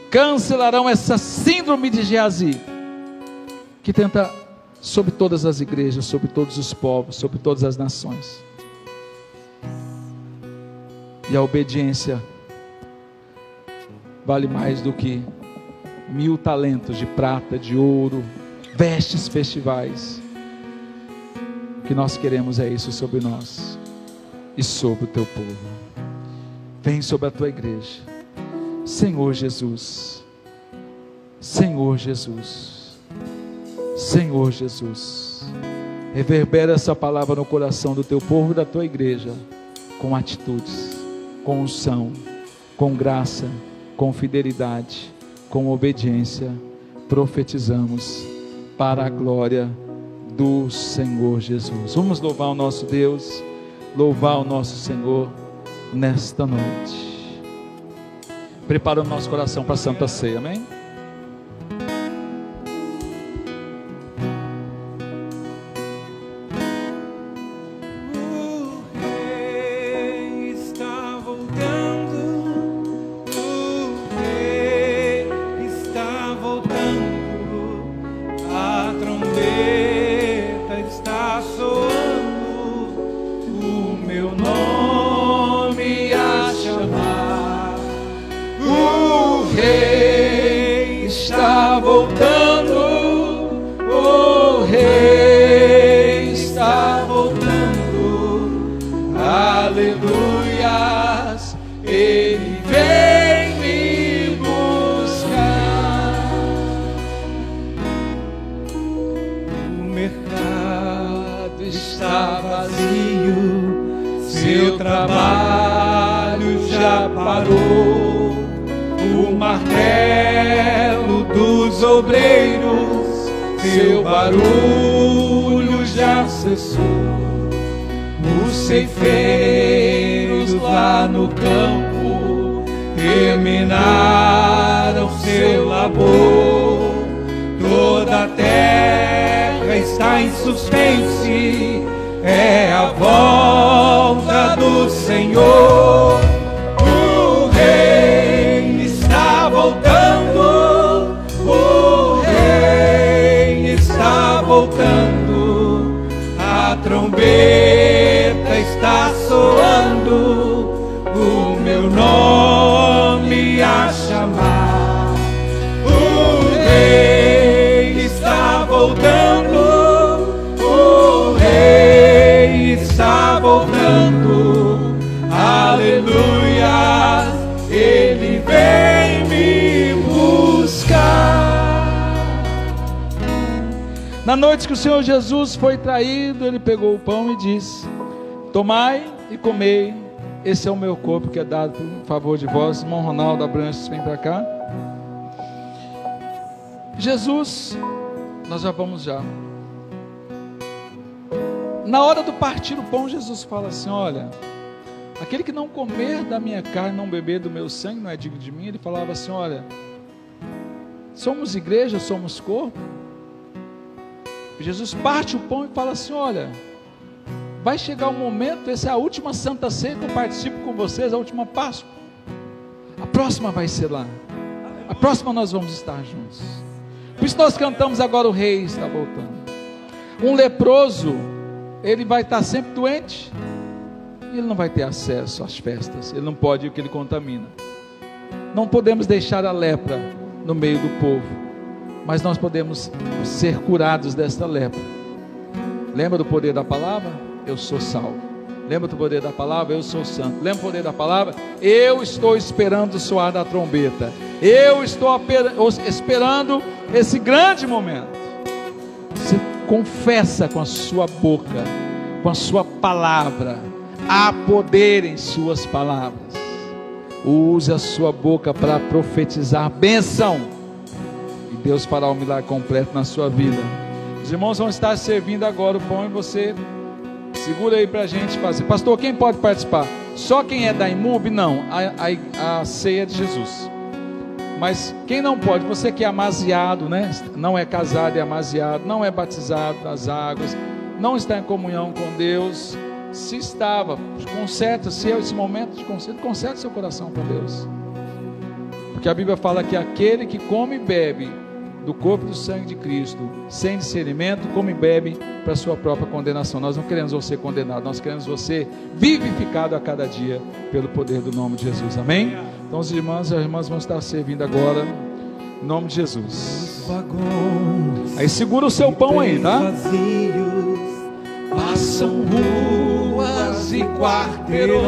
cancelarão essa síndrome de Geazi, que tenta sobre todas as igrejas, sobre todos os povos, sobre todas as nações. E a obediência vale mais do que mil talentos de prata, de ouro, vestes festivais. O que nós queremos é isso sobre nós e sobre o teu povo. Vem sobre a tua igreja. Senhor Jesus. Senhor Jesus. Senhor Jesus. Reverbera essa palavra no coração do teu povo e da tua igreja com atitudes, com unção, com graça, com fidelidade, com obediência. Profetizamos para a glória do Senhor Jesus. Vamos louvar o nosso Deus, louvar o nosso Senhor nesta noite. Prepara o nosso coração para a Santa Ceia, amém? aleluias, Ele vem me buscar. O mercado está vazio, seu trabalho já parou. O martelo dos obreiros, seu barulho já cessou os ceifeiros lá no campo terminaram seu labor. Toda a terra está em suspense é a volta do Senhor. Na noite que o Senhor Jesus foi traído, ele pegou o pão e disse: Tomai e comei, esse é o meu corpo que é dado por favor de vós. Irmão Ronaldo Abranches, vem para cá. Jesus, nós já vamos já. Na hora do partir o pão, Jesus fala assim: Olha, aquele que não comer da minha carne, não beber do meu sangue, não é digno de mim. Ele falava assim: Olha, somos igreja, somos corpo. Jesus parte o pão e fala assim: Olha, vai chegar o um momento, essa é a última Santa Ceia que eu participo com vocês, a última Páscoa. A próxima vai ser lá. A próxima nós vamos estar juntos. Por isso nós cantamos agora o Rei está voltando. Um leproso, ele vai estar sempre doente. E ele não vai ter acesso às festas. Ele não pode ir o que ele contamina. Não podemos deixar a lepra no meio do povo. Mas nós podemos ser curados desta lepra. Lembra do poder da palavra? Eu sou salvo. Lembra do poder da palavra? Eu sou santo. Lembra do poder da palavra? Eu estou esperando o soar da trombeta. Eu estou esperando esse grande momento. Você confessa com a sua boca, com a sua palavra. Há poder em suas palavras. Use a sua boca para profetizar bênção. Deus fará o um milagre completo na sua vida. Os irmãos vão estar servindo agora o pão e você Segura aí para a gente fazer. Pastor, quem pode participar? Só quem é da IMUB? Não. A, a, a ceia de Jesus. Mas quem não pode? Você que é amaziado, né? Não é casado é amaziado, não é batizado nas águas, não está em comunhão com Deus. Se estava, conserta, se é esse momento de conserto, conserta seu coração com Deus. Porque a Bíblia fala que aquele que come e bebe do corpo e do sangue de Cristo, sem discernimento, come e bebe para sua própria condenação. Nós não queremos você condenado, nós queremos você vivificado a cada dia pelo poder do nome de Jesus. Amém? Então os irmãos e as irmãs vão estar servindo agora em nome de Jesus. Aí segura o seu pão aí, tá? Passam ruas e quarteirões,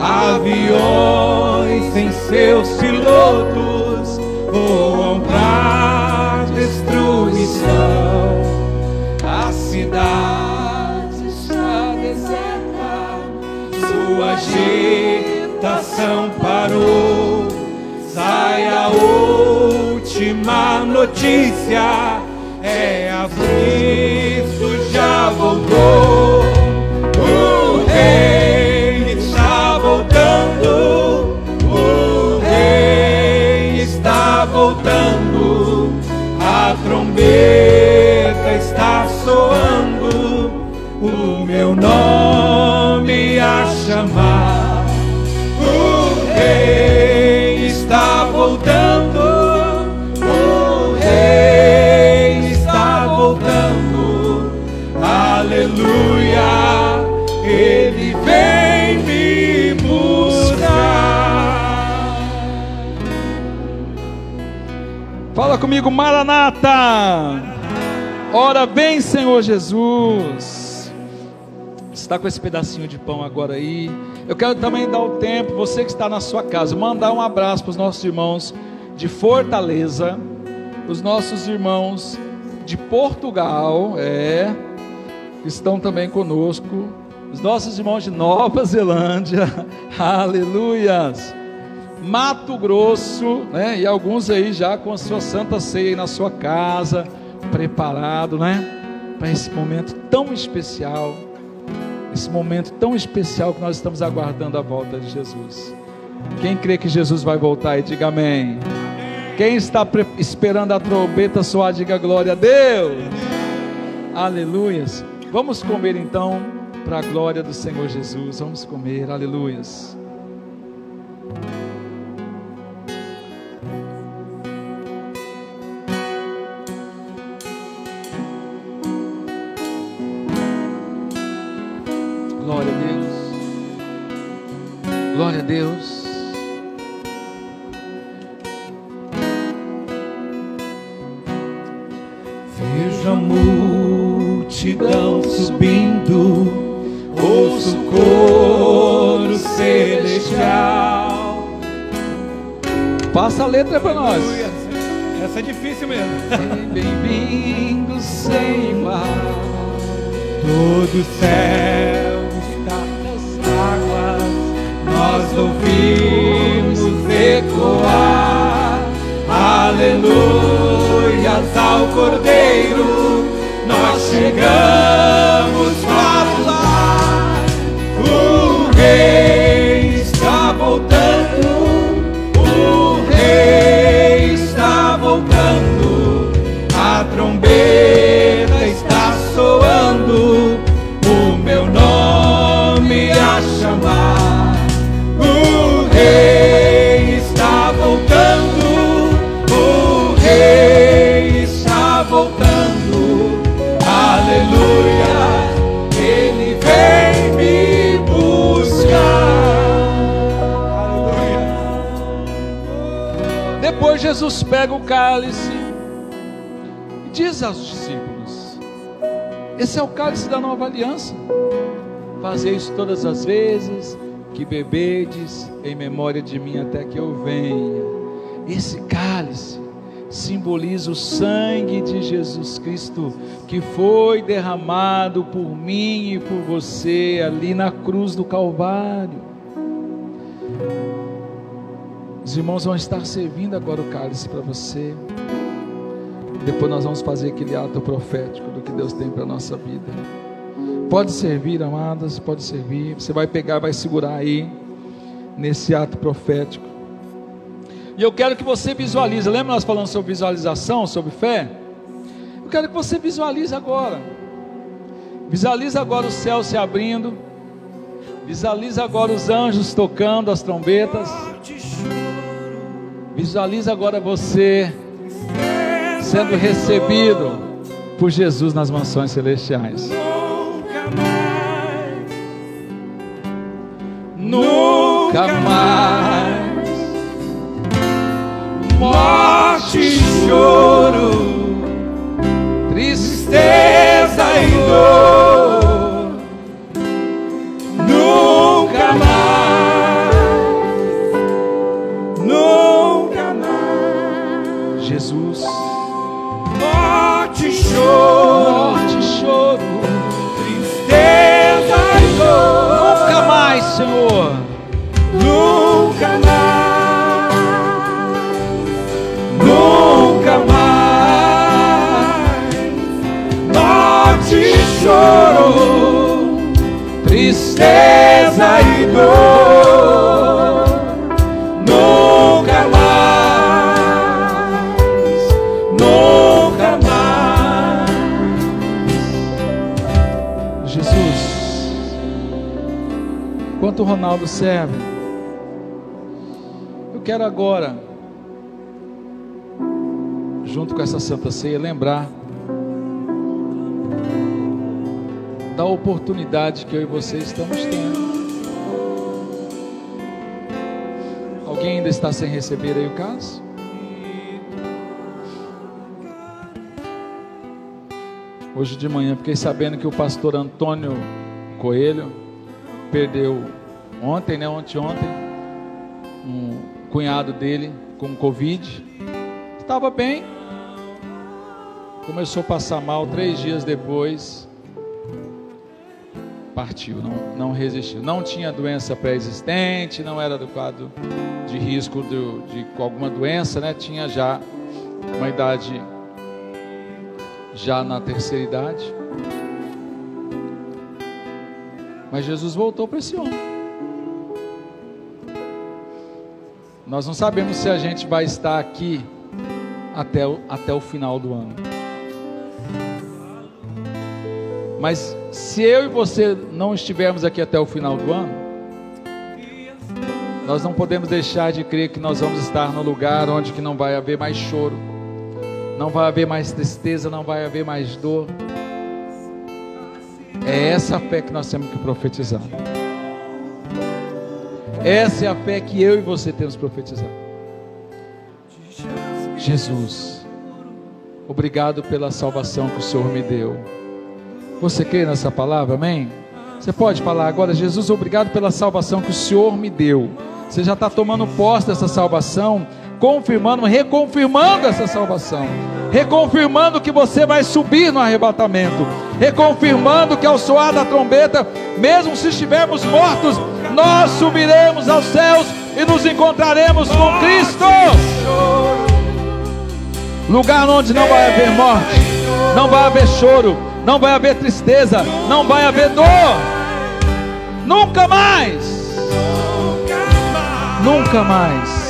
aviões sem seus pilotos voam pra destruição. A cidade está deserta, sua agitação parou. Sai a última notícia, é a Cristo já voltou. Voltando. Maranata. Ora vem, Senhor Jesus. Está com esse pedacinho de pão agora aí. Eu quero também dar o tempo, você que está na sua casa, mandar um abraço para os nossos irmãos de Fortaleza, os nossos irmãos de Portugal, é, estão também conosco. Os nossos irmãos de Nova Zelândia, (laughs) aleluias. Mato Grosso, né? E alguns aí já com a sua santa ceia aí na sua casa, preparado, né? Para esse momento tão especial, esse momento tão especial que nós estamos aguardando a volta de Jesus. Quem crê que Jesus vai voltar e diga amém. Quem está esperando a trombeta soar, diga glória a Deus. Aleluias. Vamos comer então para a glória do Senhor Jesus. Vamos comer, aleluias. Jesus pega o cálice e diz aos discípulos: Esse é o cálice da nova aliança. Fazei isso todas as vezes que bebedes em memória de mim até que eu venha. Esse cálice simboliza o sangue de Jesus Cristo que foi derramado por mim e por você ali na cruz do Calvário. Os irmãos vão estar servindo agora o cálice para você. Depois nós vamos fazer aquele ato profético do que Deus tem para a nossa vida. Pode servir, amadas, pode servir. Você vai pegar, vai segurar aí, nesse ato profético. E eu quero que você visualize. Lembra nós falando sobre visualização, sobre fé? Eu quero que você visualize agora. Visualize agora o céu se abrindo. Visualize agora os anjos tocando as trombetas. Visualize agora você sendo recebido por Jesus nas mansões celestiais. Nunca mais morte e choro, tristeza e dor. Tristeza e dor. Nunca mais, nunca mais. Jesus, enquanto Ronaldo serve, eu quero agora, junto com essa Santa Ceia, lembrar da oportunidade que eu e você estamos tendo. Alguém ainda está sem receber aí o caso? Hoje de manhã fiquei sabendo que o pastor Antônio Coelho perdeu ontem, né? Ontem, ontem, um cunhado dele com Covid. Estava bem. Começou a passar mal três dias depois. Partiu, não, não resistiu. Não tinha doença pré-existente, não era do quadro de risco de, de alguma doença, né? Tinha já uma idade já na terceira idade. Mas Jesus voltou para esse homem. Nós não sabemos se a gente vai estar aqui até o, até o final do ano. Mas se eu e você não estivermos aqui até o final do ano, nós não podemos deixar de crer que nós vamos estar no lugar onde que não vai haver mais choro, não vai haver mais tristeza, não vai haver mais dor. É essa a fé que nós temos que profetizar. Essa é a fé que eu e você temos profetizar. Jesus, obrigado pela salvação que o Senhor me deu. Você crê nessa palavra, amém? Você pode falar agora, Jesus, obrigado pela salvação que o Senhor me deu. Você já está tomando posse dessa salvação, confirmando, reconfirmando essa salvação, reconfirmando que você vai subir no arrebatamento, reconfirmando que ao soar da trombeta, mesmo se estivermos mortos, nós subiremos aos céus e nos encontraremos com Cristo. Lugar onde não vai haver morte, não vai haver choro, não vai haver tristeza, não vai haver dor. Nunca mais. Nunca mais.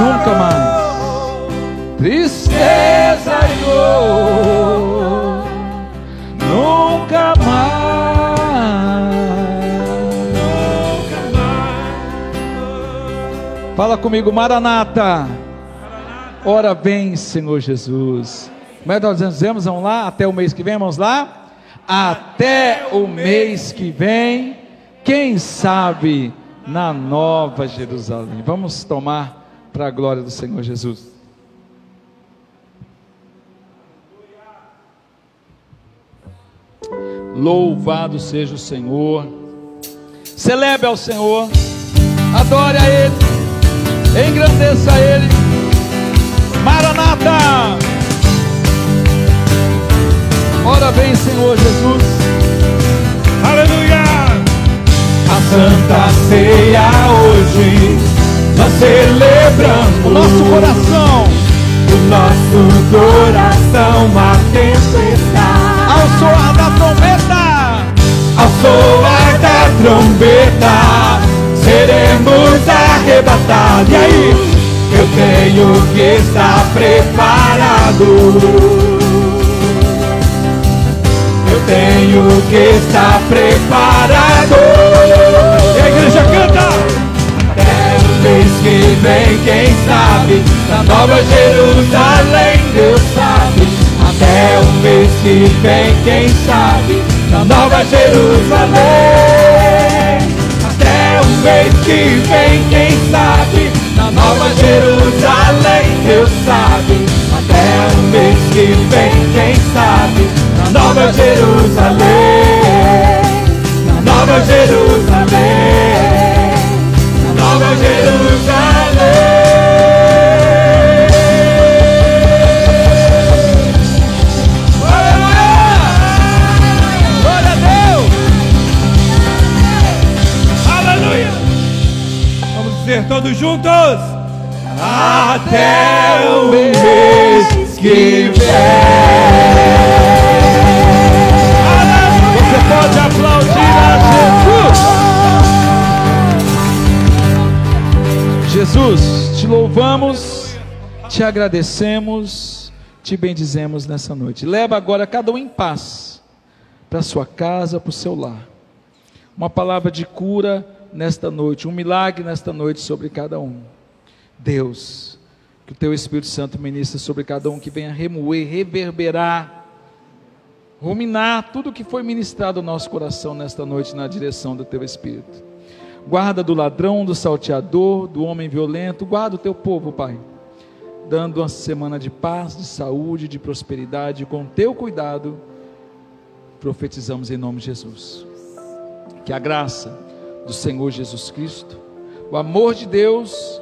Nunca mais. Tristeza e dor. Nunca mais. Fala comigo, Maranata. Ora vem, Senhor Jesus. Como é que nós dizemos? Vamos lá? Até o mês que vem? Vamos lá? Até o mês que vem, quem sabe na Nova Jerusalém. Vamos tomar para a glória do Senhor Jesus. Louvado seja o Senhor. Celebre ao Senhor. Adore a Ele. Engrandeça a Ele. Maranata! Ora vem, Senhor Jesus. Aleluia! A Santa Ceia hoje nós celebramos o nosso coração. O nosso coração a tempestade. Ao soar da trombeta. Ao soar da trombeta. Seremos arrebatados. E aí? Eu tenho que estar preparado tenho que estar preparado. E a igreja canta. Até o mês que vem, quem sabe, na Nova Jerusalém, Deus sabe. Até o mês que vem, quem sabe, na Nova Jerusalém. Até o mês que vem, quem sabe, na Nova Jerusalém, Deus sabe. Até o mês que vem, quem sabe Nova Jerusalém, na Nova Jerusalém, na Nova Jerusalém. Glória a Deus! Aleluia! Vamos dizer todos juntos. Até o mês que vem. pode aplaudir a Jesus. Jesus, te louvamos, te agradecemos, te bendizemos nessa noite. Leva agora cada um em paz para sua casa, para o seu lar. Uma palavra de cura nesta noite, um milagre nesta noite sobre cada um. Deus, que o teu Espírito Santo ministre sobre cada um que venha remoer, reverberar ruminar tudo que foi ministrado ao nosso coração nesta noite na direção do teu Espírito. Guarda do ladrão, do salteador, do homem violento, guarda o teu povo, Pai, dando uma semana de paz, de saúde, de prosperidade, com teu cuidado, profetizamos em nome de Jesus. Que a graça do Senhor Jesus Cristo, o amor de Deus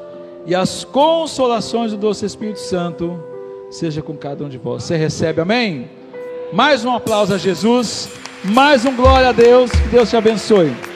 e as consolações do doce Espírito Santo seja com cada um de vós. Você recebe, amém? Mais um aplauso a Jesus. Mais um glória a Deus. Que Deus te abençoe.